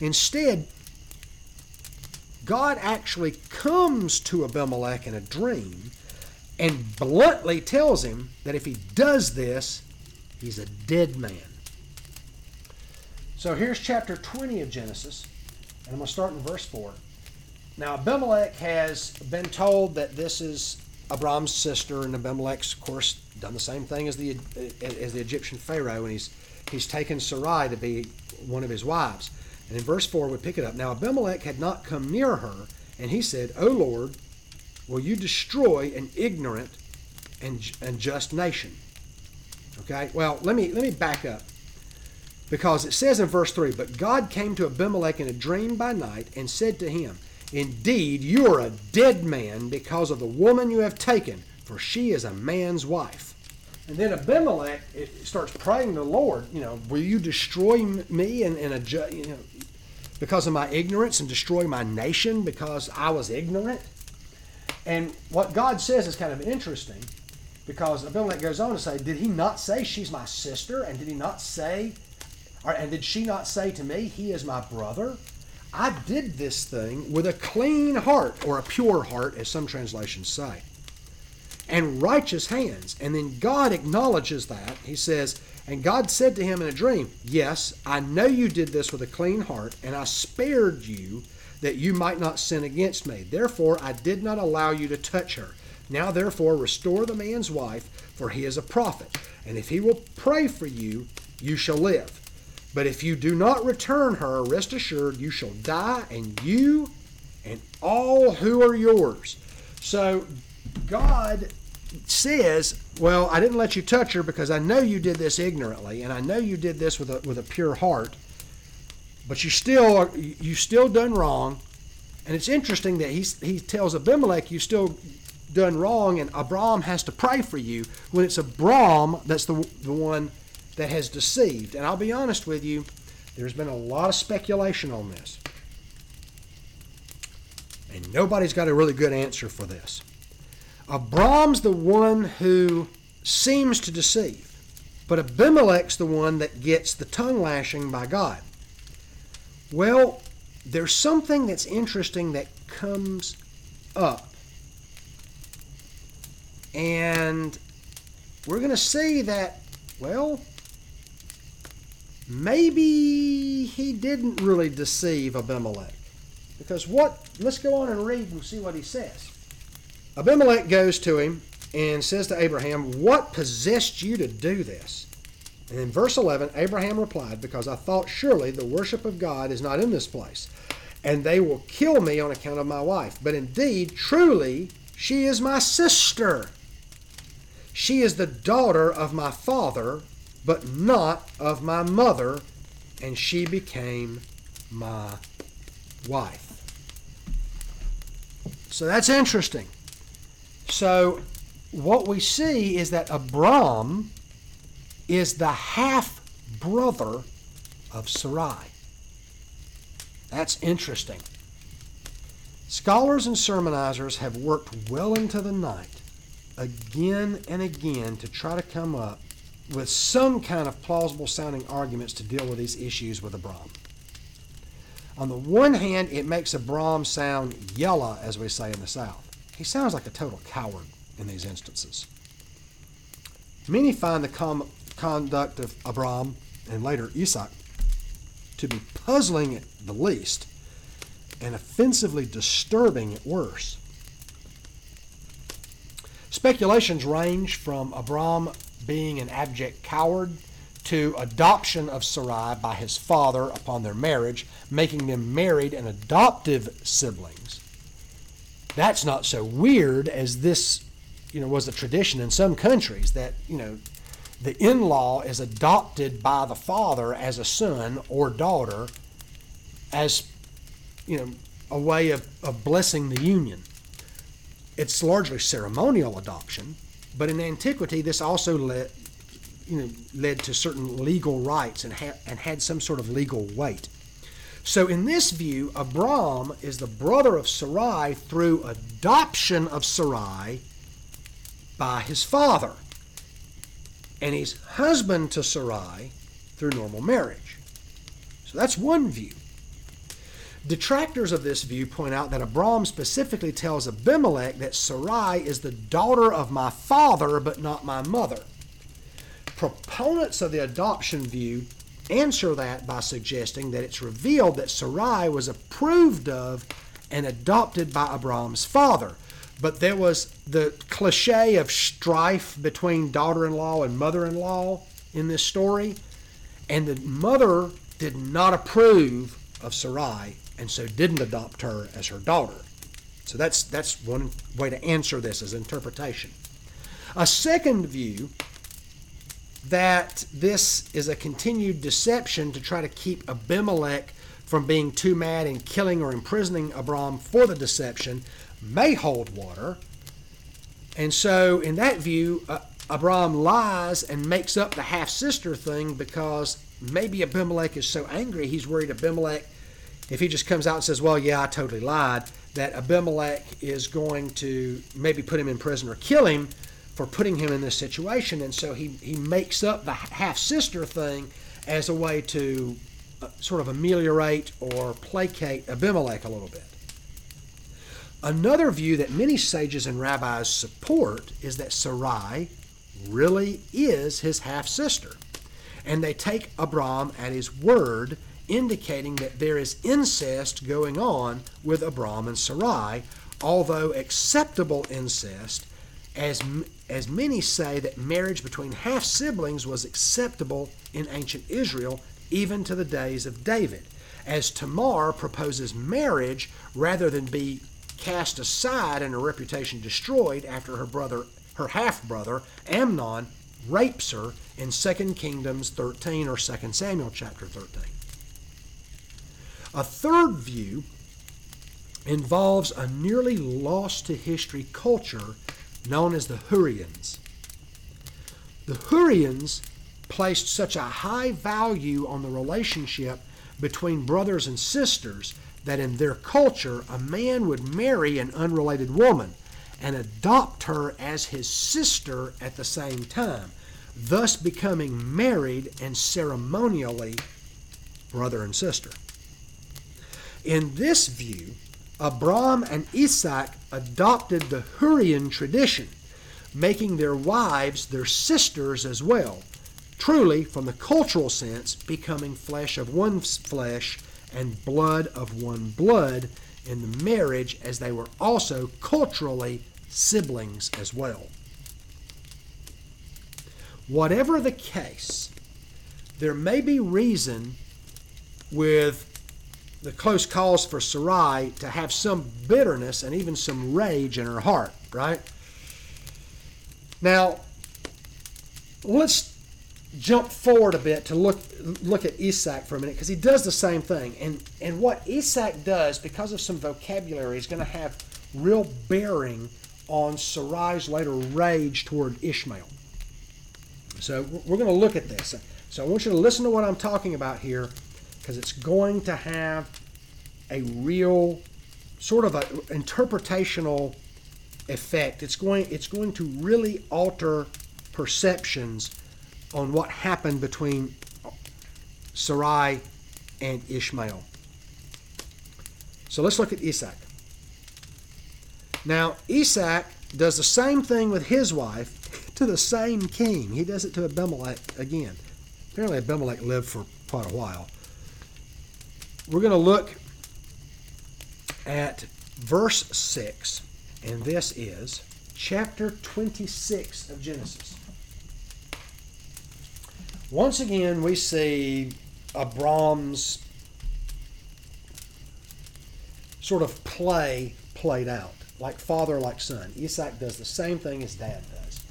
instead, God actually comes to Abimelech in a dream and bluntly tells him that if he does this, he's a dead man. So here's chapter 20 of Genesis, and I'm going to start in verse 4. Now, Abimelech has been told that this is Abram's sister, and Abimelech's, of course, done the same thing as the as the Egyptian Pharaoh, and he's he's taken Sarai to be one of his wives. And in verse 4, we pick it up. Now Abimelech had not come near her, and he said, O Lord, will you destroy an ignorant and, and just nation? Okay, well, let me, let me back up. Because it says in verse 3 But God came to Abimelech in a dream by night and said to him, Indeed, you are a dead man because of the woman you have taken, for she is a man's wife. And then Abimelech starts praying to the Lord, you know, will you destroy me and, and you know, because of my ignorance and destroy my nation because I was ignorant? And what God says is kind of interesting because Abimelech goes on to say, Did he not say she's my sister? And did he not say, or, and did she not say to me, He is my brother? I did this thing with a clean heart, or a pure heart, as some translations say and righteous hands. And then God acknowledges that. He says, And God said to him in a dream, Yes, I know you did this with a clean heart, and I spared you that you might not sin against me. Therefore, I did not allow you to touch her. Now, therefore, restore the man's wife, for he is a prophet. And if he will pray for you, you shall live. But if you do not return her, rest assured you shall die, and you and all who are yours. So, God says, Well, I didn't let you touch her because I know you did this ignorantly, and I know you did this with a, with a pure heart, but you still you still done wrong. And it's interesting that he, he tells Abimelech, You still done wrong, and Abram has to pray for you when it's Abram that's the, the one that has deceived. And I'll be honest with you, there's been a lot of speculation on this. And nobody's got a really good answer for this. Abram's the one who seems to deceive, but Abimelech's the one that gets the tongue lashing by God. Well, there's something that's interesting that comes up. And we're going to see that, well, maybe he didn't really deceive Abimelech. Because what, let's go on and read and see what he says. Abimelech goes to him and says to Abraham, What possessed you to do this? And in verse 11, Abraham replied, Because I thought surely the worship of God is not in this place, and they will kill me on account of my wife. But indeed, truly, she is my sister. She is the daughter of my father, but not of my mother, and she became my wife. So that's interesting. So what we see is that Abram is the half brother of Sarai. That's interesting. Scholars and sermonizers have worked well into the night, again and again, to try to come up with some kind of plausible sounding arguments to deal with these issues with Abram. On the one hand, it makes Abram sound yella, as we say in the South. He sounds like a total coward in these instances. Many find the com- conduct of Abram and later Isaac to be puzzling at the least and offensively disturbing at worst. Speculations range from Abram being an abject coward to adoption of Sarai by his father upon their marriage, making them married and adoptive siblings. That's not so weird as this, you know, was a tradition in some countries that, you know, the in-law is adopted by the father as a son or daughter as, you know, a way of, of blessing the union. It's largely ceremonial adoption, but in antiquity, this also led, you know, led to certain legal rights and, ha- and had some sort of legal weight. So, in this view, Abram is the brother of Sarai through adoption of Sarai by his father, and he's husband to Sarai through normal marriage. So, that's one view. Detractors of this view point out that Abram specifically tells Abimelech that Sarai is the daughter of my father but not my mother. Proponents of the adoption view answer that by suggesting that it's revealed that Sarai was approved of and adopted by Abram's father. But there was the cliche of strife between daughter in law and mother in law in this story, and the mother did not approve of Sarai and so didn't adopt her as her daughter. So that's, that's one way to answer this as interpretation. A second view that this is a continued deception to try to keep Abimelech from being too mad and killing or imprisoning Abram for the deception may hold water. And so, in that view, uh, Abram lies and makes up the half sister thing because maybe Abimelech is so angry he's worried Abimelech if he just comes out and says, well, yeah, I totally lied, that Abimelech is going to maybe put him in prison or kill him for putting him in this situation. And so he, he makes up the half sister thing as a way to uh, sort of ameliorate or placate Abimelech a little bit. Another view that many sages and rabbis support is that Sarai really is his half sister. And they take Abram at his word indicating that there is incest going on with Abram and Sarai, although acceptable incest, as, as many say that marriage between half siblings was acceptable in ancient Israel even to the days of David, as Tamar proposes marriage rather than be cast aside and her reputation destroyed after her brother, her half brother Amnon, rapes her in 2 Kingdoms 13 or 2 Samuel chapter 13. A third view involves a nearly lost to history culture known as the Hurrians. The Hurrians placed such a high value on the relationship between brothers and sisters that in their culture a man would marry an unrelated woman and adopt her as his sister at the same time, thus becoming married and ceremonially brother and sister. In this view, Abram and Isaac adopted the Hurrian tradition, making their wives their sisters as well, truly, from the cultural sense, becoming flesh of one flesh and blood of one blood in the marriage, as they were also culturally siblings as well. Whatever the case, there may be reason with the close calls for Sarai to have some bitterness and even some rage in her heart, right? Now, let's jump forward a bit to look look at Isaac for a minute because he does the same thing. And and what Isaac does because of some vocabulary is going to have real bearing on Sarai's later rage toward Ishmael. So we're going to look at this. So I want you to listen to what I'm talking about here because it's going to have a real sort of an interpretational effect. It's going it's going to really alter perceptions on what happened between Sarai and Ishmael. So let's look at Isaac. Now, Isaac does the same thing with his wife <laughs> to the same king. He does it to Abimelech again. Apparently, Abimelech lived for quite a while. We're going to look at verse 6, and this is chapter 26 of Genesis. Once again, we see Abram's sort of play played out, like father, like son. Isaac does the same thing as dad does.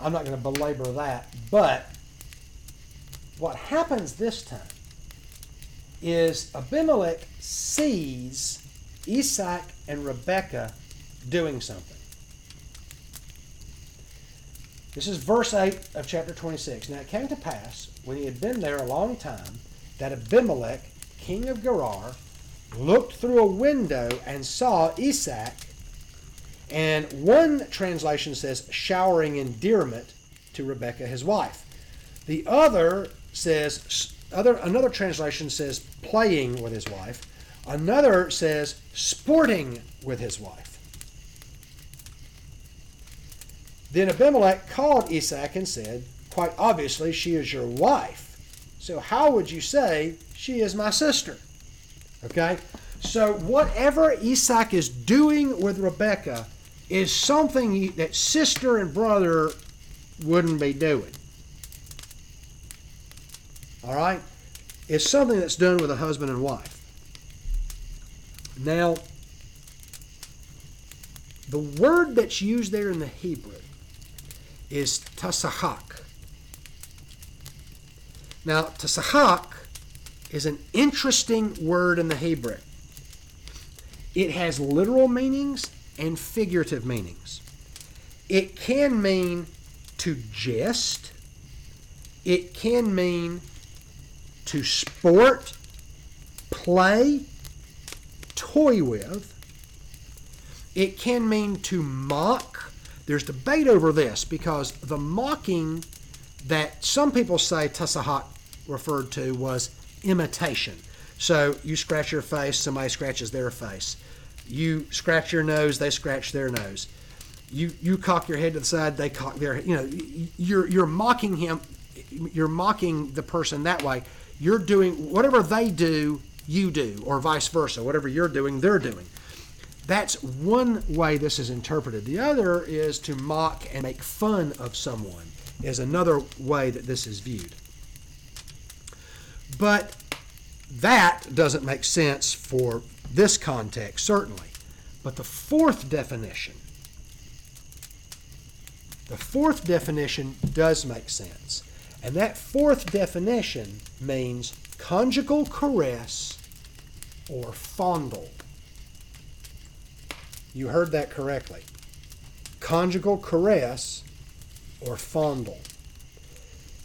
I'm not going to belabor that, but what happens this time is Abimelech sees Isaac and Rebekah doing something. This is verse 8 of chapter 26. Now it came to pass, when he had been there a long time, that Abimelech, king of Gerar, looked through a window and saw Isaac, and one translation says showering endearment to Rebekah, his wife. The other says, other, another translation says playing with his wife. Another says sporting with his wife. Then Abimelech called Isaac and said, Quite obviously, she is your wife. So how would you say she is my sister? Okay? So whatever Isaac is doing with Rebecca is something that sister and brother wouldn't be doing. All right? It's something that's done with a husband and wife. Now, the word that's used there in the Hebrew is tasahak. Now, tasahak is an interesting word in the Hebrew. It has literal meanings and figurative meanings. It can mean to jest, it can mean to sport, play, toy with. It can mean to mock, there's debate over this because the mocking that some people say Tasahak referred to was imitation. So you scratch your face, somebody scratches their face. You scratch your nose, they scratch their nose. You you cock your head to the side, they cock their you know you're you're mocking him you're mocking the person that way. You're doing whatever they do, you do, or vice versa. Whatever you're doing, they're doing. That's one way this is interpreted. The other is to mock and make fun of someone, is another way that this is viewed. But that doesn't make sense for this context, certainly. But the fourth definition, the fourth definition does make sense. And that fourth definition means conjugal caress or fondle. You heard that correctly. Conjugal caress or fondle.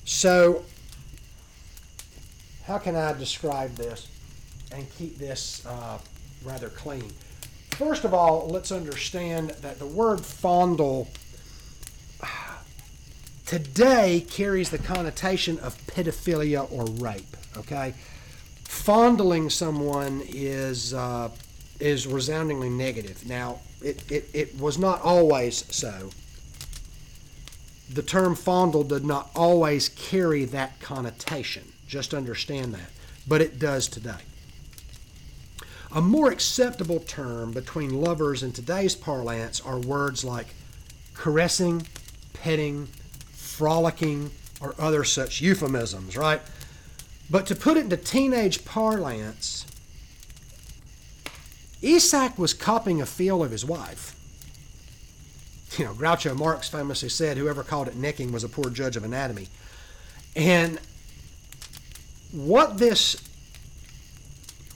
So, how can I describe this and keep this uh, rather clean? First of all, let's understand that the word fondle today carries the connotation of pedophilia or rape. Okay, fondling someone is uh, is resoundingly negative. Now, it, it, it was not always so. The term fondle did not always carry that connotation. Just understand that. But it does today. A more acceptable term between lovers in today's parlance are words like caressing, petting, frolicking, or other such euphemisms, right? But to put it into teenage parlance, Isaac was copying a feel of his wife. you know, Groucho Marx famously said, whoever called it necking was a poor judge of anatomy. And what this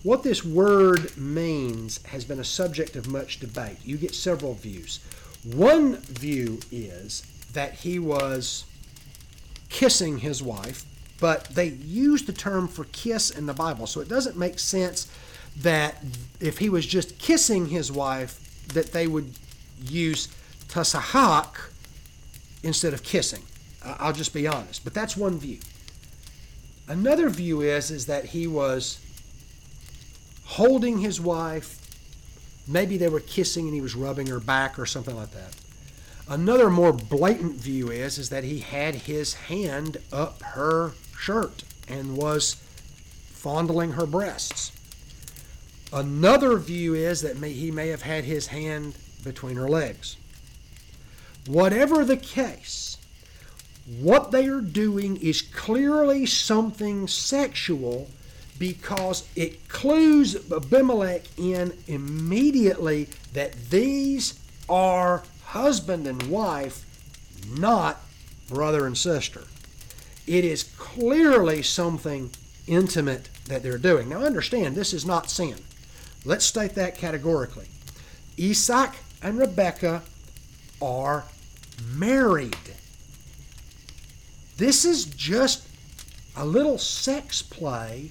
what this word means has been a subject of much debate. You get several views. One view is that he was kissing his wife, but they use the term for kiss in the Bible, so it doesn't make sense that if he was just kissing his wife, that they would use tasahak instead of kissing. I'll just be honest, but that's one view. Another view is is that he was holding his wife. Maybe they were kissing and he was rubbing her back or something like that. Another more blatant view is is that he had his hand up her shirt and was fondling her breasts. Another view is that may, he may have had his hand between her legs. Whatever the case, what they are doing is clearly something sexual because it clues Abimelech in immediately that these are husband and wife, not brother and sister. It is clearly something intimate that they're doing. Now, understand, this is not sin. Let's state that categorically. Isaac and Rebekah are married. This is just a little sex play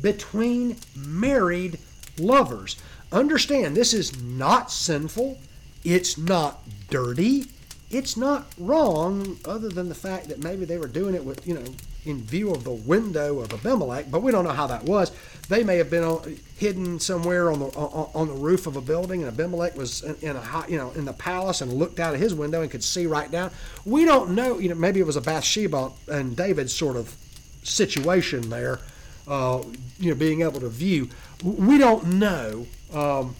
between married lovers. Understand, this is not sinful. It's not dirty. It's not wrong, other than the fact that maybe they were doing it with, you know, in view of the window of Abimelech, but we don't know how that was. They may have been hidden somewhere on the on the roof of a building, and Abimelech was in, a hot, you know in the palace and looked out of his window and could see right down. We don't know. You know, maybe it was a Bathsheba and David sort of situation there. Uh, you know, being able to view. We don't know. Um,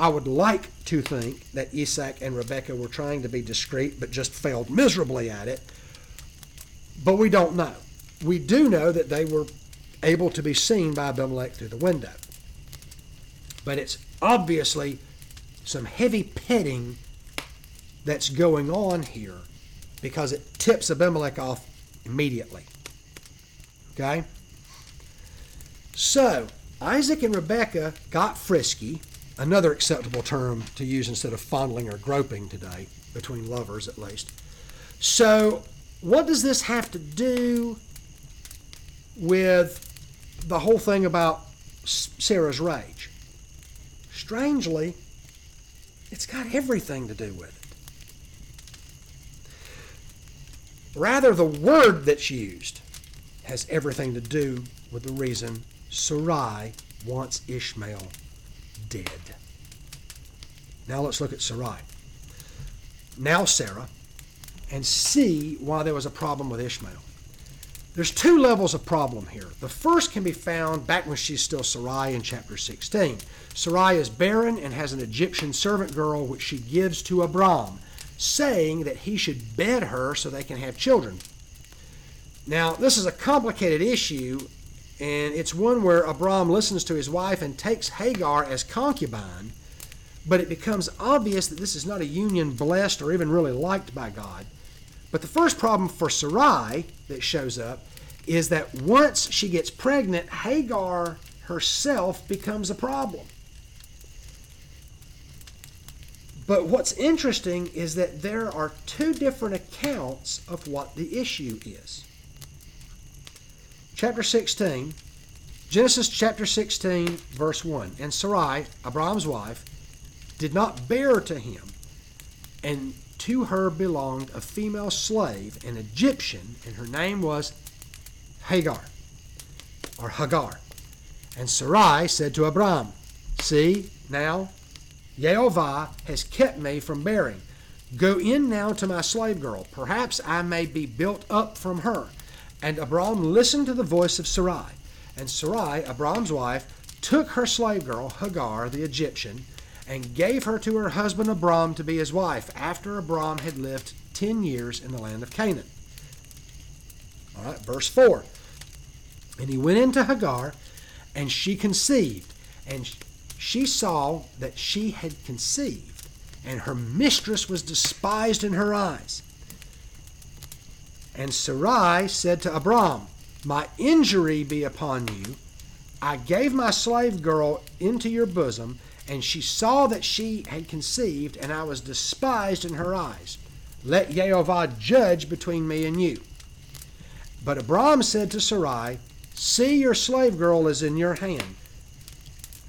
I would like to think that Isaac and Rebecca were trying to be discreet, but just failed miserably at it but we don't know. We do know that they were able to be seen by Abimelech through the window. But it's obviously some heavy petting that's going on here because it tips Abimelech off immediately. Okay? So, Isaac and Rebecca got frisky, another acceptable term to use instead of fondling or groping today, between lovers at least. So, what does this have to do with the whole thing about Sarah's rage? Strangely, it's got everything to do with it. Rather, the word that's used has everything to do with the reason Sarai wants Ishmael dead. Now let's look at Sarai. Now Sarah, and see why there was a problem with Ishmael. There's two levels of problem here. The first can be found back when she's still Sarai in chapter 16. Sarai is barren and has an Egyptian servant girl which she gives to Abram, saying that he should bed her so they can have children. Now, this is a complicated issue, and it's one where Abram listens to his wife and takes Hagar as concubine, but it becomes obvious that this is not a union blessed or even really liked by God. But the first problem for Sarai that shows up is that once she gets pregnant, Hagar herself becomes a problem. But what's interesting is that there are two different accounts of what the issue is. Chapter 16, Genesis chapter 16, verse 1. And Sarai, Abraham's wife, did not bear to him, and to her belonged a female slave, an Egyptian, and her name was Hagar, or Hagar. And Sarai said to Abram, See, now Jehovah has kept me from bearing. Go in now to my slave girl. Perhaps I may be built up from her. And Abram listened to the voice of Sarai. And Sarai, Abram's wife, took her slave girl, Hagar the Egyptian, and gave her to her husband Abram to be his wife after Abram had lived ten years in the land of Canaan. All right, verse 4. And he went into Hagar, and she conceived, and she saw that she had conceived. and her mistress was despised in her eyes. And Sarai said to Abram, My injury be upon you. I gave my slave girl into your bosom, and she saw that she had conceived, and I was despised in her eyes. Let Jehovah judge between me and you. But Abram said to Sarai, See, your slave girl is in your hand.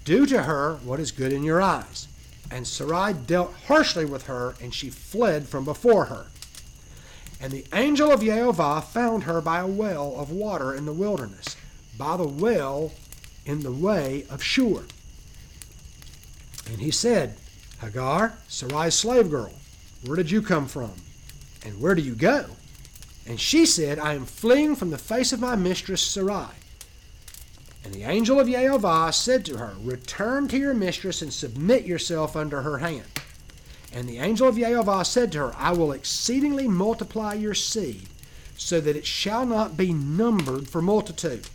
Do to her what is good in your eyes. And Sarai dealt harshly with her, and she fled from before her. And the angel of Jehovah found her by a well of water in the wilderness, by the well in the way of Shur. And he said, Hagar, Sarai's slave girl, where did you come from? And where do you go? And she said, I am fleeing from the face of my mistress Sarai. And the angel of Jehovah said to her, Return to your mistress and submit yourself under her hand. And the angel of Jehovah said to her, I will exceedingly multiply your seed, so that it shall not be numbered for multitude.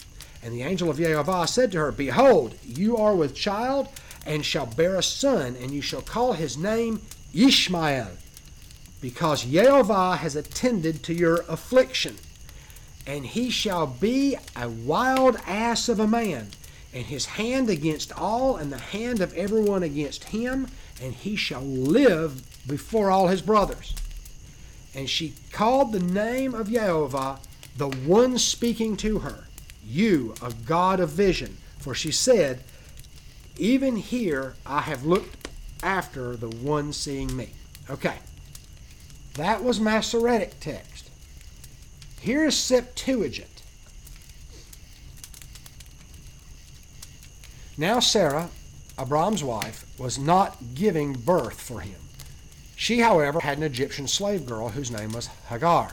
And the angel of Jehovah said to her, Behold, you are with child, and shall bear a son, and you shall call his name Ishmael, because Jehovah has attended to your affliction. And he shall be a wild ass of a man, and his hand against all, and the hand of everyone against him, and he shall live before all his brothers. And she called the name of Jehovah, the one speaking to her, You, a God of vision. For she said, Even here I have looked after the one seeing me. Okay. That was Masoretic text. Here's Septuagint. Now Sarah, Abram's wife, was not giving birth for him. She, however, had an Egyptian slave girl whose name was Hagar.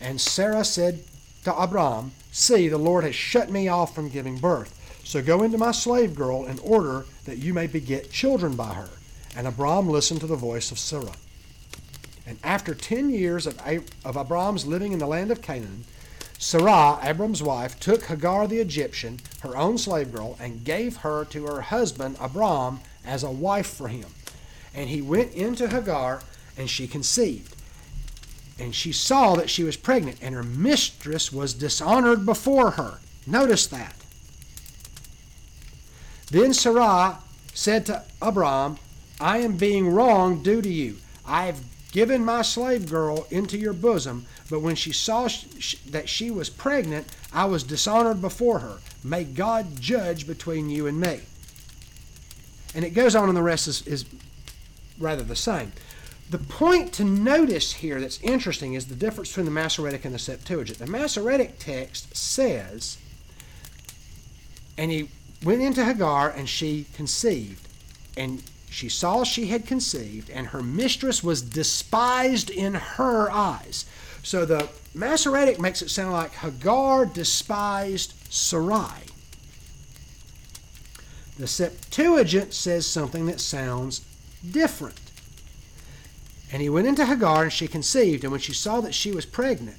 And Sarah said to Abram, See, the Lord has shut me off from giving birth. So go into my slave girl in order that you may beget children by her. And Abram listened to the voice of Sarah. And after ten years of, of Abram's living in the land of Canaan, Sarah, Abram's wife, took Hagar the Egyptian, her own slave girl, and gave her to her husband Abram as a wife for him. And he went into Hagar, and she conceived. And she saw that she was pregnant, and her mistress was dishonored before her. Notice that. Then Sarah said to Abram, I am being wronged due to you. I have given my slave girl into your bosom, but when she saw sh- that she was pregnant, I was dishonored before her. May God judge between you and me. And it goes on, and the rest is, is rather the same. The point to notice here that's interesting is the difference between the Masoretic and the Septuagint. The Masoretic text says, And he went into Hagar, and she conceived. And she saw she had conceived, and her mistress was despised in her eyes. So the Masoretic makes it sound like Hagar despised Sarai. The Septuagint says something that sounds different. And he went into Hagar, and she conceived, and when she saw that she was pregnant,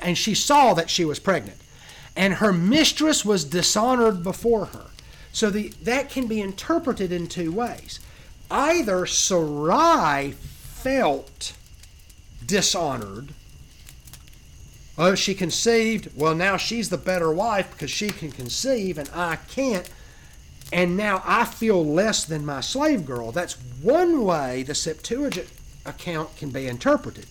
and she saw that she was pregnant, and her mistress was dishonored before her. So the, that can be interpreted in two ways. Either Sarai felt dishonored. Oh, she conceived. Well, now she's the better wife because she can conceive and I can't. And now I feel less than my slave girl. That's one way the Septuagint account can be interpreted.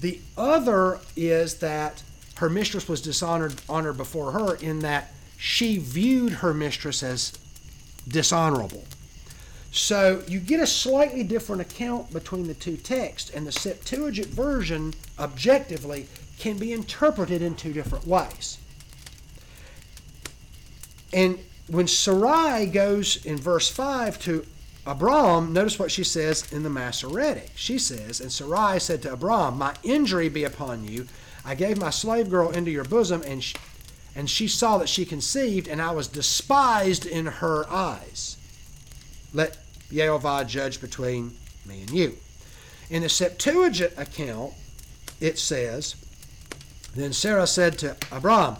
The other is that her mistress was dishonored honored before her in that she viewed her mistress as dishonorable. So you get a slightly different account between the two texts, and the Septuagint version, objectively, can be interpreted in two different ways. And when Sarai goes in verse 5 to Abram, notice what she says in the Masoretic. She says, And Sarai said to Abram, My injury be upon you. I gave my slave girl into your bosom, and she, and she saw that she conceived, and I was despised in her eyes. Let Jehovah judge between me and you. In the Septuagint account, it says, Then Sarah said to Abram,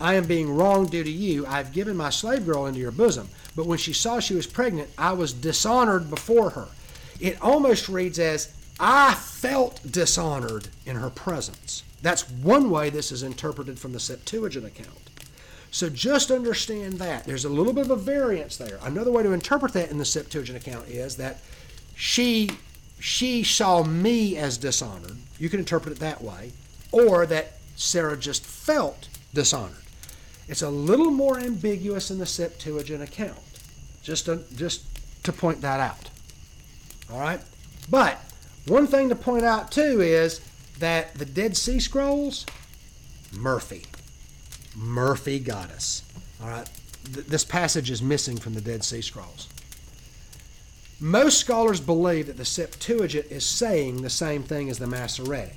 I am being wronged due to you. I have given my slave girl into your bosom. But when she saw she was pregnant, I was dishonored before her. it almost reads as, I felt dishonored in her presence. That's one way this is interpreted from the Septuagint account. So just understand that. There's a little bit of a variance there. Another way to interpret that in the Septuagint account is that she she saw me as dishonored. You can interpret it that way. Or that Sarah just felt dishonored. It's a little more ambiguous in the Septuagint account. Just to, just to point that out. All right? But one thing to point out too is that the Dead Sea Scrolls, Murphy. Murphy got us. All right? Th- this passage is missing from the Dead Sea Scrolls. Most scholars believe that the Septuagint is saying the same thing as the Masoretic,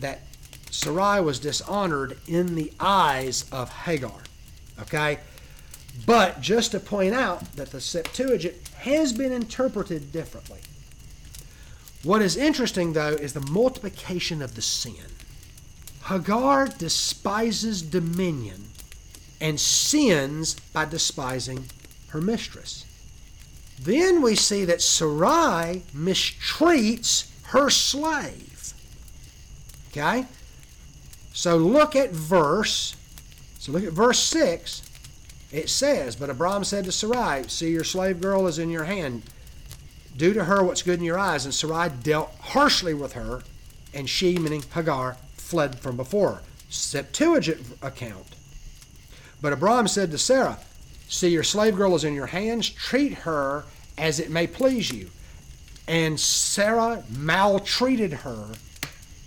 that Sarai was dishonored in the eyes of Hagar. Okay? But just to point out that the Septuagint has been interpreted differently. What is interesting, though, is the multiplication of the sin. Hagar despises dominion and sins by despising her mistress. Then we see that Sarai mistreats her slave. Okay? So look at verse. So look at verse 6. It says, But Abram said to Sarai, See, your slave girl is in your hand. Do to her what's good in your eyes. And Sarai dealt harshly with her, and she, meaning Hagar, fled from before. Septuagint account. But Abram said to Sarah, See, your slave girl is in your hands. Treat her as it may please you. And Sarah maltreated her,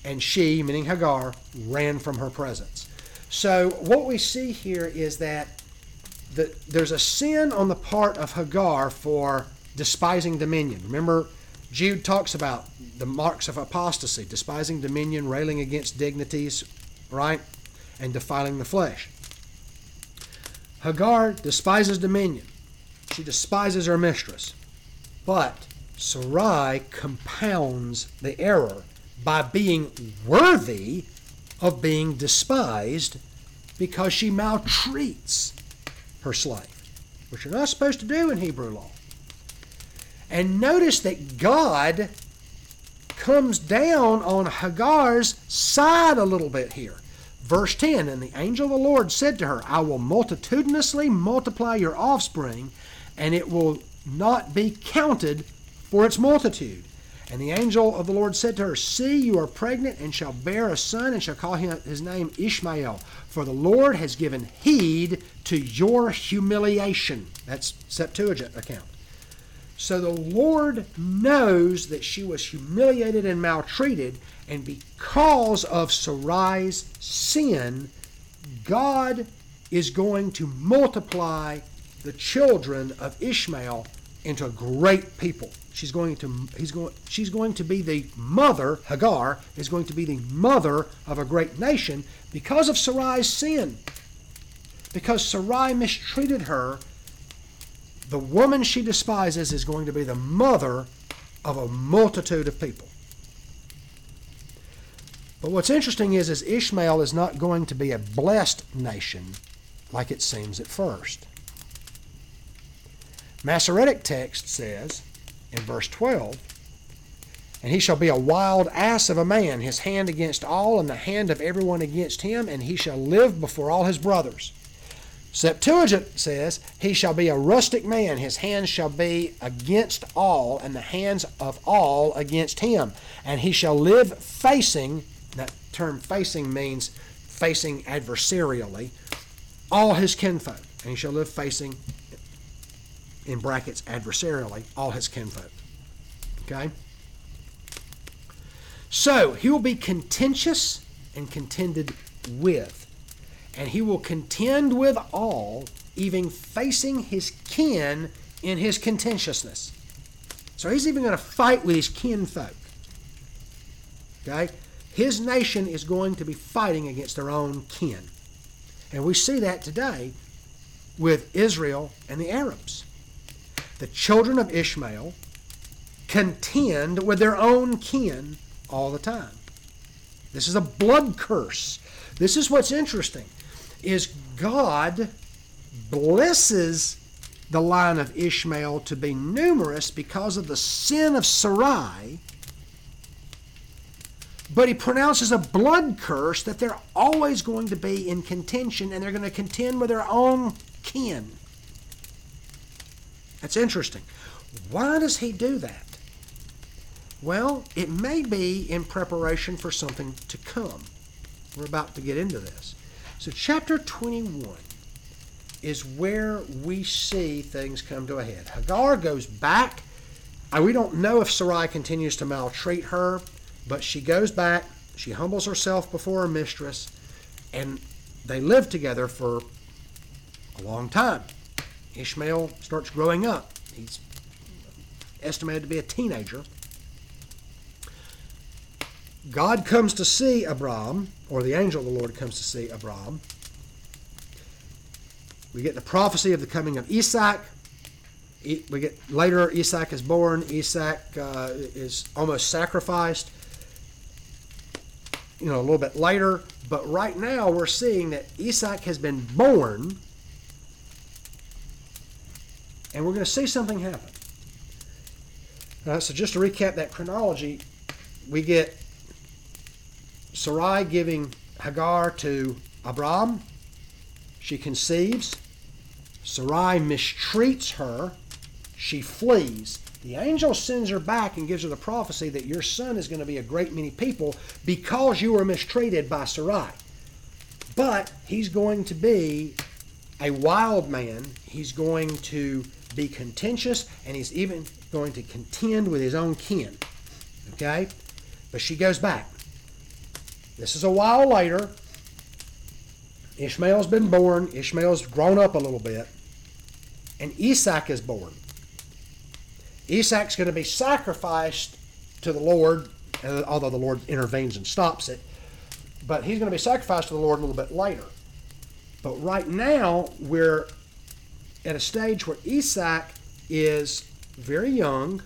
and she, meaning Hagar, ran from her presence. So, what we see here is that the, there's a sin on the part of Hagar for despising dominion. Remember, Jude talks about the marks of apostasy despising dominion, railing against dignities, right? And defiling the flesh. Hagar despises dominion. She despises her mistress. But Sarai compounds the error by being worthy of being despised because she maltreats her slave, which you're not supposed to do in Hebrew law. And notice that God comes down on Hagar's side a little bit here. Verse 10 And the angel of the Lord said to her, I will multitudinously multiply your offspring, and it will not be counted for its multitude. And the angel of the Lord said to her, See, you are pregnant and shall bear a son, and shall call him, his name Ishmael. For the Lord has given heed to your humiliation. That's Septuagint account. So the Lord knows that she was humiliated and maltreated, and because of Sarai's sin, God is going to multiply the children of Ishmael into great people. She's going to he's going she's going to be the mother, Hagar is going to be the mother of a great nation because of Sarai's sin. Because Sarai mistreated her, the woman she despises is going to be the mother of a multitude of people. But what's interesting is, is Ishmael is not going to be a blessed nation like it seems at first. Masoretic text says in verse 12, And he shall be a wild ass of a man, his hand against all, and the hand of everyone against him, and he shall live before all his brothers. Septuagint says, He shall be a rustic man, his hands shall be against all, and the hands of all against him. And he shall live facing, that term facing means facing adversarially, all his kinfolk. And he shall live facing in brackets adversarially all his kinfolk. Okay? So he will be contentious and contended with. And he will contend with all, even facing his kin in his contentiousness. So he's even going to fight with his kinfolk. Okay? His nation is going to be fighting against their own kin. And we see that today with Israel and the Arabs the children of Ishmael contend with their own kin all the time. This is a blood curse. This is what's interesting is God blesses the line of Ishmael to be numerous because of the sin of Sarai, but he pronounces a blood curse that they're always going to be in contention and they're going to contend with their own kin. That's interesting. Why does he do that? Well, it may be in preparation for something to come. We're about to get into this. So, chapter 21 is where we see things come to a head. Hagar goes back. Uh, we don't know if Sarai continues to maltreat her, but she goes back. She humbles herself before her mistress, and they live together for a long time. Ishmael starts growing up. He's estimated to be a teenager. God comes to see Abram, or the angel of the Lord comes to see Abram. We get the prophecy of the coming of Isaac. We get later Isaac is born. Isaac uh, is almost sacrificed. You know, a little bit later, but right now we're seeing that Isaac has been born, and we're going to see something happen. Uh, so just to recap that chronology, we get Sarai giving Hagar to Abram. She conceives. Sarai mistreats her. She flees. The angel sends her back and gives her the prophecy that your son is going to be a great many people because you were mistreated by Sarai. But he's going to be a wild man. He's going to be contentious and he's even going to contend with his own kin. Okay? But she goes back. This is a while later. Ishmael's been born. Ishmael's grown up a little bit. And Isaac is born. Isaac's going to be sacrificed to the Lord, uh, although the Lord intervenes and stops it. But he's going to be sacrificed to the Lord a little bit later. But right now, we're at a stage where Isaac is very young.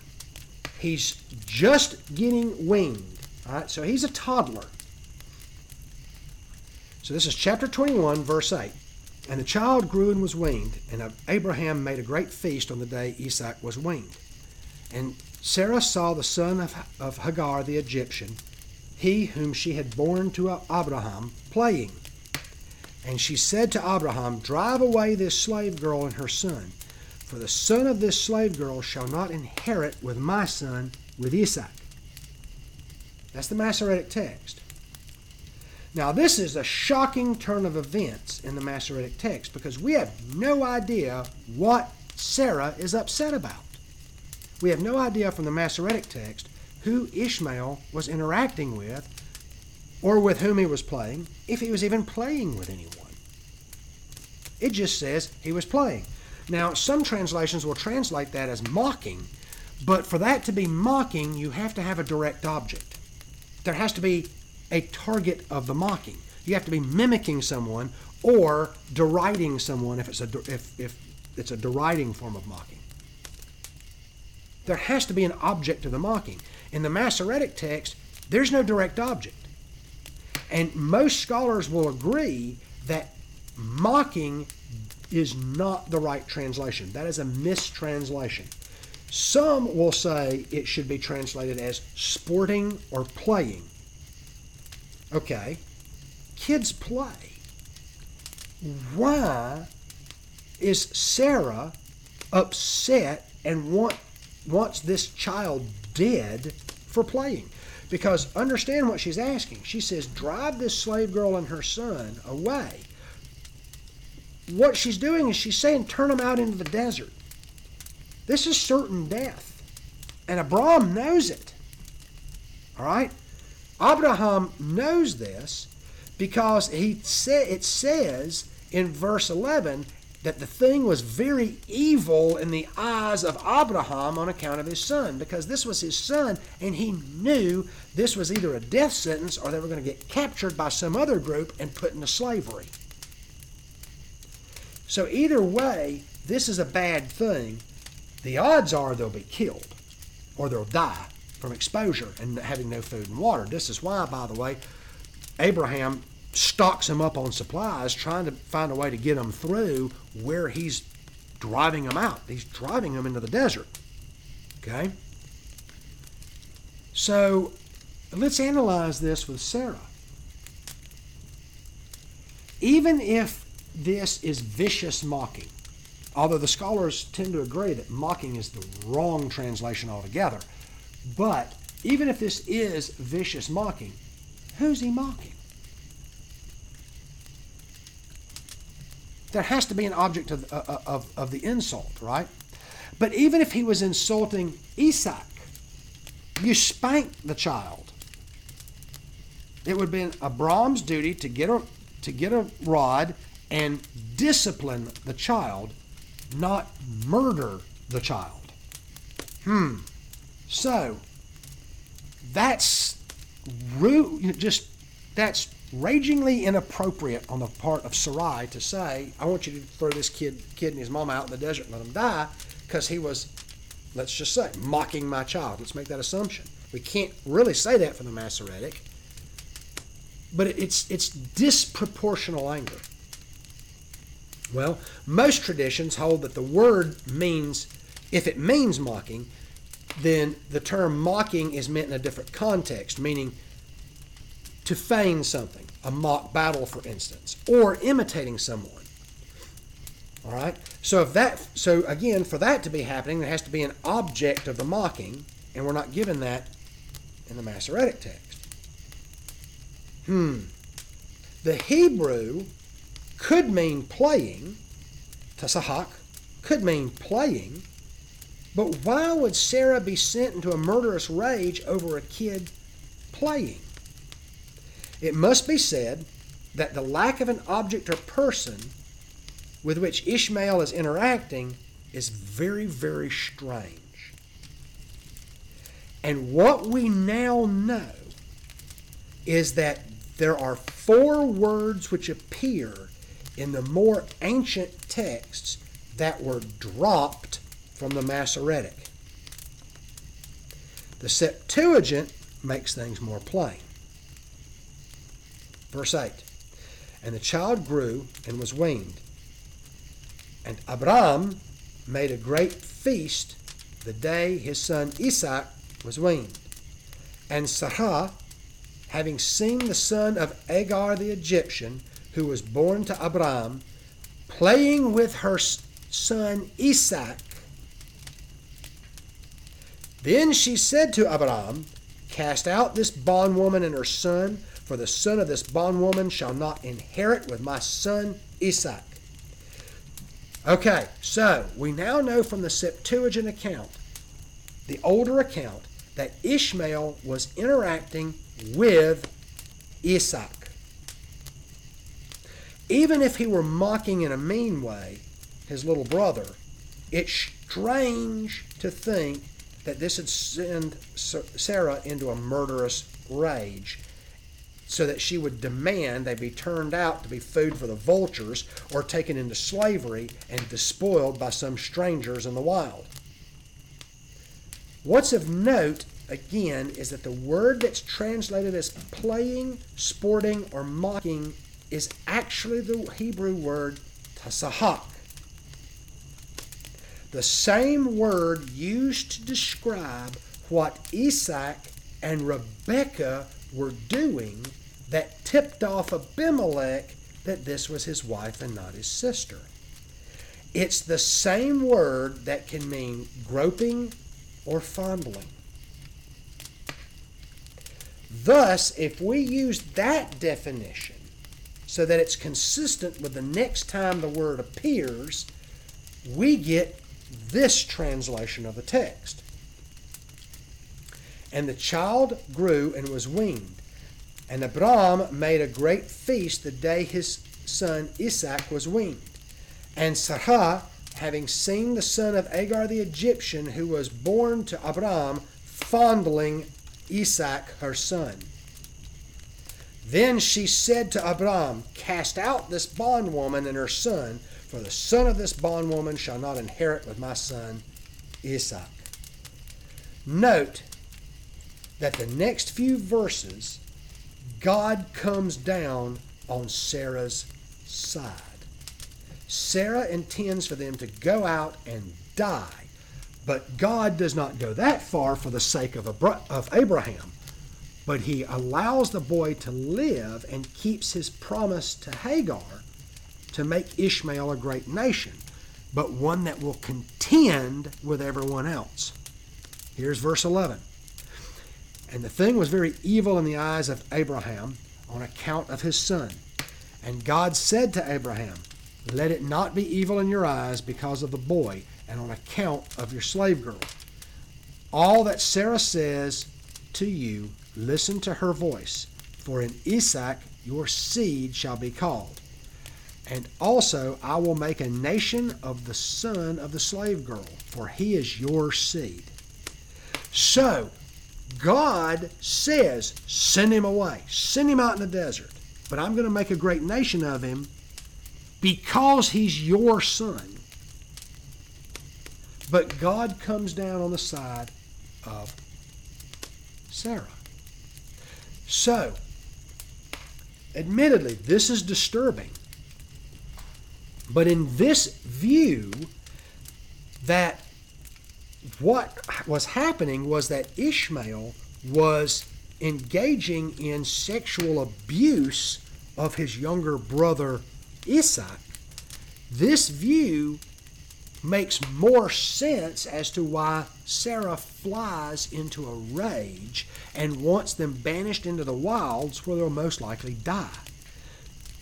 He's just getting winged. All right, so he's a toddler. So this is chapter 21, verse 8. And the child grew and was weaned, and Abraham made a great feast on the day Isaac was weaned. And Sarah saw the son of, of Hagar the Egyptian, he whom she had borne to Abraham, playing. And she said to Abraham, Drive away this slave girl and her son, for the son of this slave girl shall not inherit with my son, with Isaac. That's the Masoretic text. Now, this is a shocking turn of events in the Masoretic text because we have no idea what Sarah is upset about. We have no idea from the Masoretic text who Ishmael was interacting with or with whom he was playing, if he was even playing with anyone. It just says he was playing. Now, some translations will translate that as mocking, but for that to be mocking, you have to have a direct object. There has to be a target of the mocking. You have to be mimicking someone or deriding someone if it's a if, if it's a deriding form of mocking. There has to be an object to the mocking. In the Masoretic text, there's no direct object. And most scholars will agree that mocking is not the right translation. That is a mistranslation. Some will say it should be translated as sporting or playing. Okay, kids play. Why is Sarah upset and want, wants this child dead for playing? Because understand what she's asking. She says, Drive this slave girl and her son away. What she's doing is she's saying, Turn them out into the desert. This is certain death. And Abram knows it. All right? Abraham knows this because he sa- it says in verse 11 that the thing was very evil in the eyes of Abraham on account of his son, because this was his son, and he knew this was either a death sentence or they were going to get captured by some other group and put into slavery. So, either way, this is a bad thing. The odds are they'll be killed or they'll die from exposure and having no food and water. This is why, by the way, Abraham stocks him up on supplies, trying to find a way to get him through where he's driving them out. He's driving them into the desert. Okay? So let's analyze this with Sarah. Even if this is vicious mocking, although the scholars tend to agree that mocking is the wrong translation altogether, but even if this is vicious mocking, who's he mocking? There has to be an object of, uh, of, of the insult, right? But even if he was insulting Isaac, you spank the child. It would be a Abram's duty to get a, to get a rod and discipline the child, not murder the child. Hmm. So, that's rude, just that's ragingly inappropriate on the part of Sarai to say, I want you to throw this kid, kid and his mom out in the desert and let him die because he was, let's just say, mocking my child. Let's make that assumption. We can't really say that for the Masoretic, but it's, it's disproportional anger. Well, most traditions hold that the word means, if it means mocking, then the term mocking is meant in a different context, meaning to feign something, a mock battle, for instance, or imitating someone. All right. So if that, so again, for that to be happening, there has to be an object of the mocking, and we're not given that in the Masoretic text. Hmm. The Hebrew could mean playing, tasahak, could mean playing, but why would Sarah be sent into a murderous rage over a kid playing? It must be said that the lack of an object or person with which Ishmael is interacting is very, very strange. And what we now know is that there are four words which appear in the more ancient texts that were dropped from the Masoretic. The Septuagint makes things more plain. Verse 8 And the child grew and was weaned. And Abram made a great feast the day his son Isaac was weaned. And Sarah, having seen the son of Agar the Egyptian, who was born to Abram, playing with her son Isaac, then she said to Abram, Cast out this bondwoman and her son, for the son of this bondwoman shall not inherit with my son Isaac. Okay, so we now know from the Septuagint account, the older account, that Ishmael was interacting with Isaac. Even if he were mocking in a mean way his little brother, it's strange to think that this had sent Sarah into a murderous rage so that she would demand they be turned out to be food for the vultures or taken into slavery and despoiled by some strangers in the wild. What's of note, again, is that the word that's translated as playing, sporting, or mocking is actually the Hebrew word tasahak. The same word used to describe what Isaac and Rebekah were doing that tipped off Abimelech that this was his wife and not his sister. It's the same word that can mean groping or fondling. Thus, if we use that definition so that it's consistent with the next time the word appears, we get this translation of the text. And the child grew and was weaned and Abram made a great feast the day his son Isaac was weaned. And Sarah, having seen the son of Agar the Egyptian, who was born to Abram, fondling Isaac her son. Then she said to Abram, Cast out this bondwoman and her son, for the son of this bondwoman shall not inherit with my son Isaac. Note that the next few verses God comes down on Sarah's side. Sarah intends for them to go out and die. But God does not go that far for the sake of, Abraham. But he allows the boy to live and keeps his promise to Hagar to make Ishmael a great nation, but one that will contend with everyone else. Here's verse 11. And the thing was very evil in the eyes of Abraham on account of his son. And God said to Abraham, Let it not be evil in your eyes because of the boy and on account of your slave girl. All that Sarah says to you, listen to her voice, for in Isaac your seed shall be called. And also I will make a nation of the son of the slave girl, for he is your seed. So, God says, send him away, send him out in the desert. But I'm going to make a great nation of him because he's your son. But God comes down on the side of Sarah. So, admittedly, this is disturbing. But in this view, that what was happening was that Ishmael was engaging in sexual abuse of his younger brother Isaac. This view makes more sense as to why Sarah flies into a rage and wants them banished into the wilds where they'll most likely die.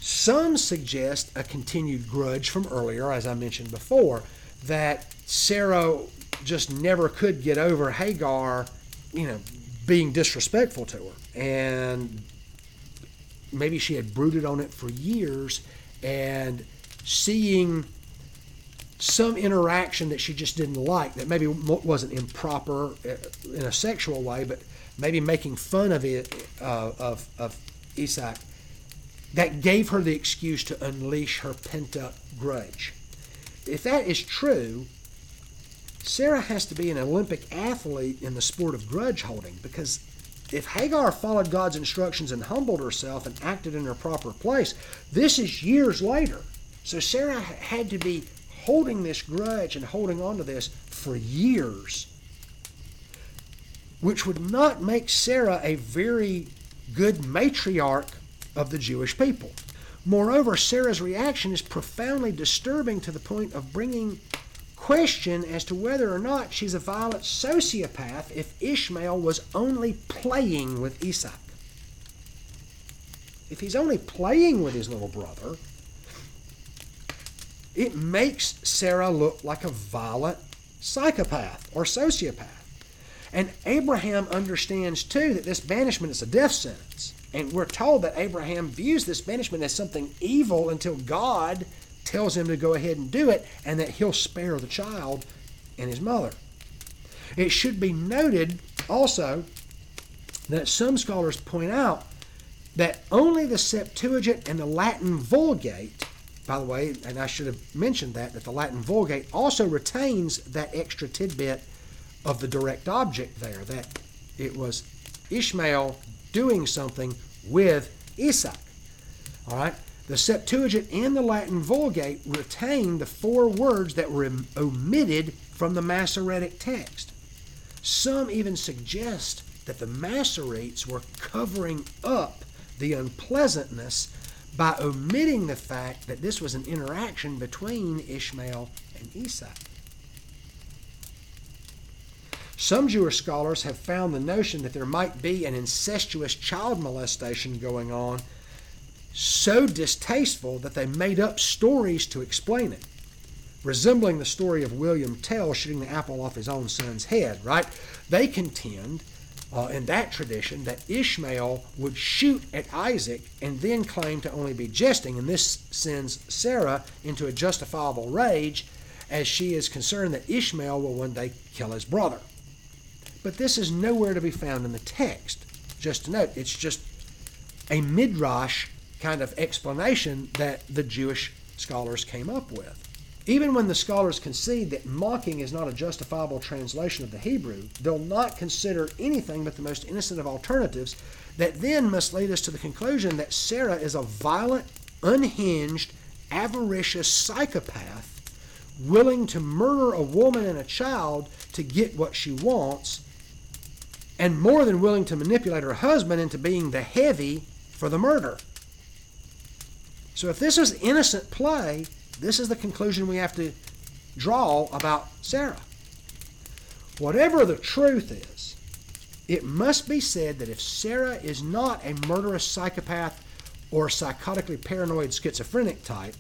Some suggest a continued grudge from earlier, as I mentioned before, that Sarah just never could get over Hagar, you know, being disrespectful to her. And maybe she had brooded on it for years and seeing some interaction that she just didn't like that maybe wasn't improper uh, in a sexual way, but maybe making fun of it uh, of of Isaac that gave her the excuse to unleash her pent up grudge. If that is true, Sarah has to be an Olympic athlete in the sport of grudge holding because if Hagar followed God's instructions and humbled herself and acted in her proper place, this is years later. So Sarah had to be holding this grudge and holding on to this for years, which would not make Sarah a very good matriarch of the Jewish people. Moreover, Sarah's reaction is profoundly disturbing to the point of bringing question as to whether or not she's a violent sociopath if Ishmael was only playing with Isaac. If he's only playing with his little brother, it makes Sarah look like a violent psychopath or sociopath. And Abraham understands too that this banishment is a death sentence. And we're told that Abraham views this banishment as something evil until God tells him to go ahead and do it and that he'll spare the child and his mother. It should be noted also that some scholars point out that only the Septuagint and the Latin Vulgate by the way, and I should have mentioned that, that the Latin Vulgate also retains that extra tidbit of the direct object there, that it was Ishmael doing something with Isaac. All right? The Septuagint and the Latin Vulgate retain the four words that were omitted from the Masoretic text. Some even suggest that the Masoretes were covering up the unpleasantness by omitting the fact that this was an interaction between Ishmael and Isaac. Some Jewish scholars have found the notion that there might be an incestuous child molestation going on so distasteful that they made up stories to explain it, resembling the story of William Tell shooting the apple off his own son's head, right? They contend uh, in that tradition that Ishmael would shoot at Isaac and then claim to only be jesting, and this sends Sarah into a justifiable rage as she is concerned that Ishmael will one day kill his brother. But this is nowhere to be found in the text. Just to note, it's just a midrash kind of explanation that the Jewish scholars came up with. Even when the scholars concede that mocking is not a justifiable translation of the Hebrew, they'll not consider anything but the most innocent of alternatives that then must lead us to the conclusion that Sarah is a violent, unhinged, avaricious psychopath willing to murder a woman and a child to get what she wants, and more than willing to manipulate her husband into being the heavy for the murder. So, if this is innocent play, this is the conclusion we have to draw about Sarah. Whatever the truth is, it must be said that if Sarah is not a murderous psychopath or psychotically paranoid schizophrenic type,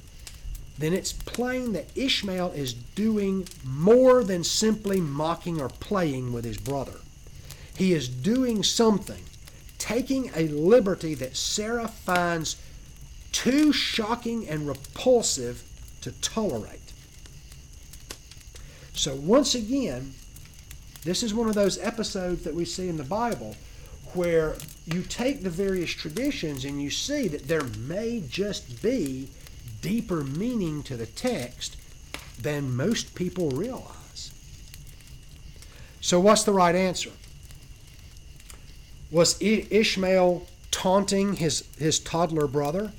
then it's plain that Ishmael is doing more than simply mocking or playing with his brother. He is doing something, taking a liberty that Sarah finds too shocking and repulsive to tolerate. So, once again, this is one of those episodes that we see in the Bible where you take the various traditions and you see that there may just be deeper meaning to the text than most people realize. So, what's the right answer? Was Ishmael taunting his, his toddler brother,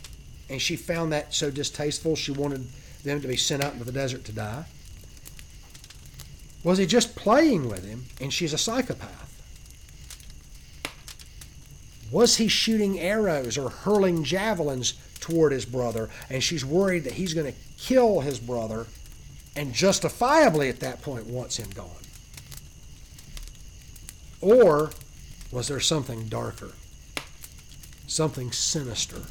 and she found that so distasteful she wanted them to be sent out into the desert to die? Was he just playing with him, and she's a psychopath? Was he shooting arrows or hurling javelins toward his brother, and she's worried that he's going to kill his brother, and justifiably at that point wants him gone? Or was there something darker, something sinister?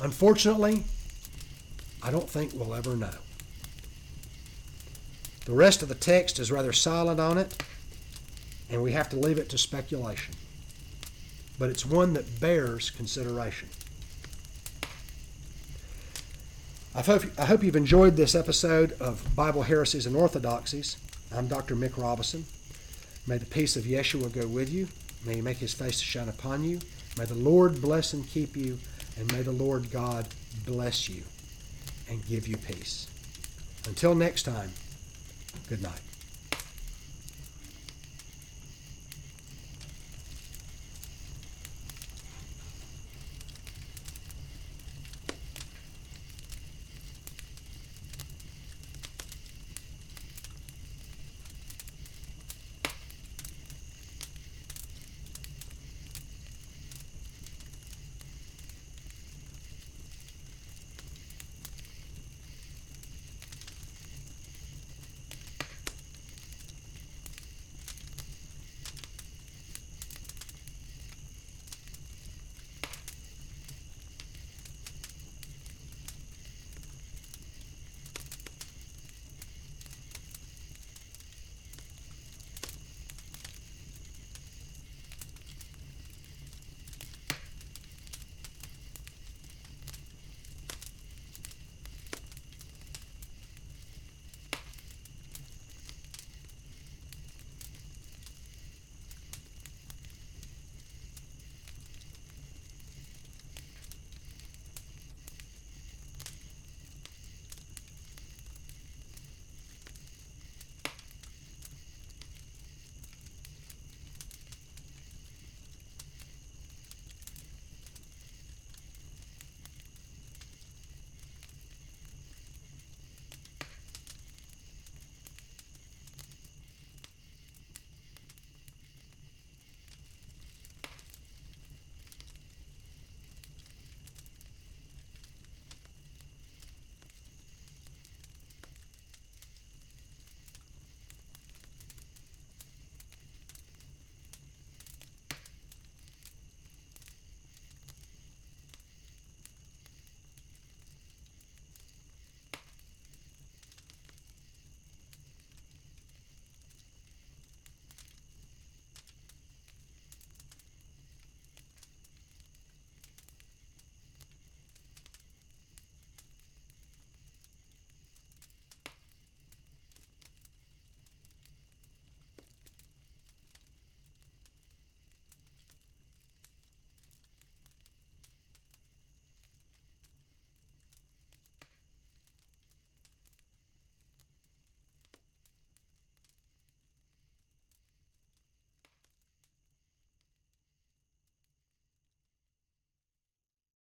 Unfortunately, I don't think we'll ever know. The rest of the text is rather silent on it, and we have to leave it to speculation. But it's one that bears consideration. I hope, I hope you've enjoyed this episode of Bible Heresies and Orthodoxies. I'm Dr. Mick Robison. May the peace of Yeshua go with you. May he make his face to shine upon you. May the Lord bless and keep you. And may the Lord God bless you and give you peace. Until next time, good night.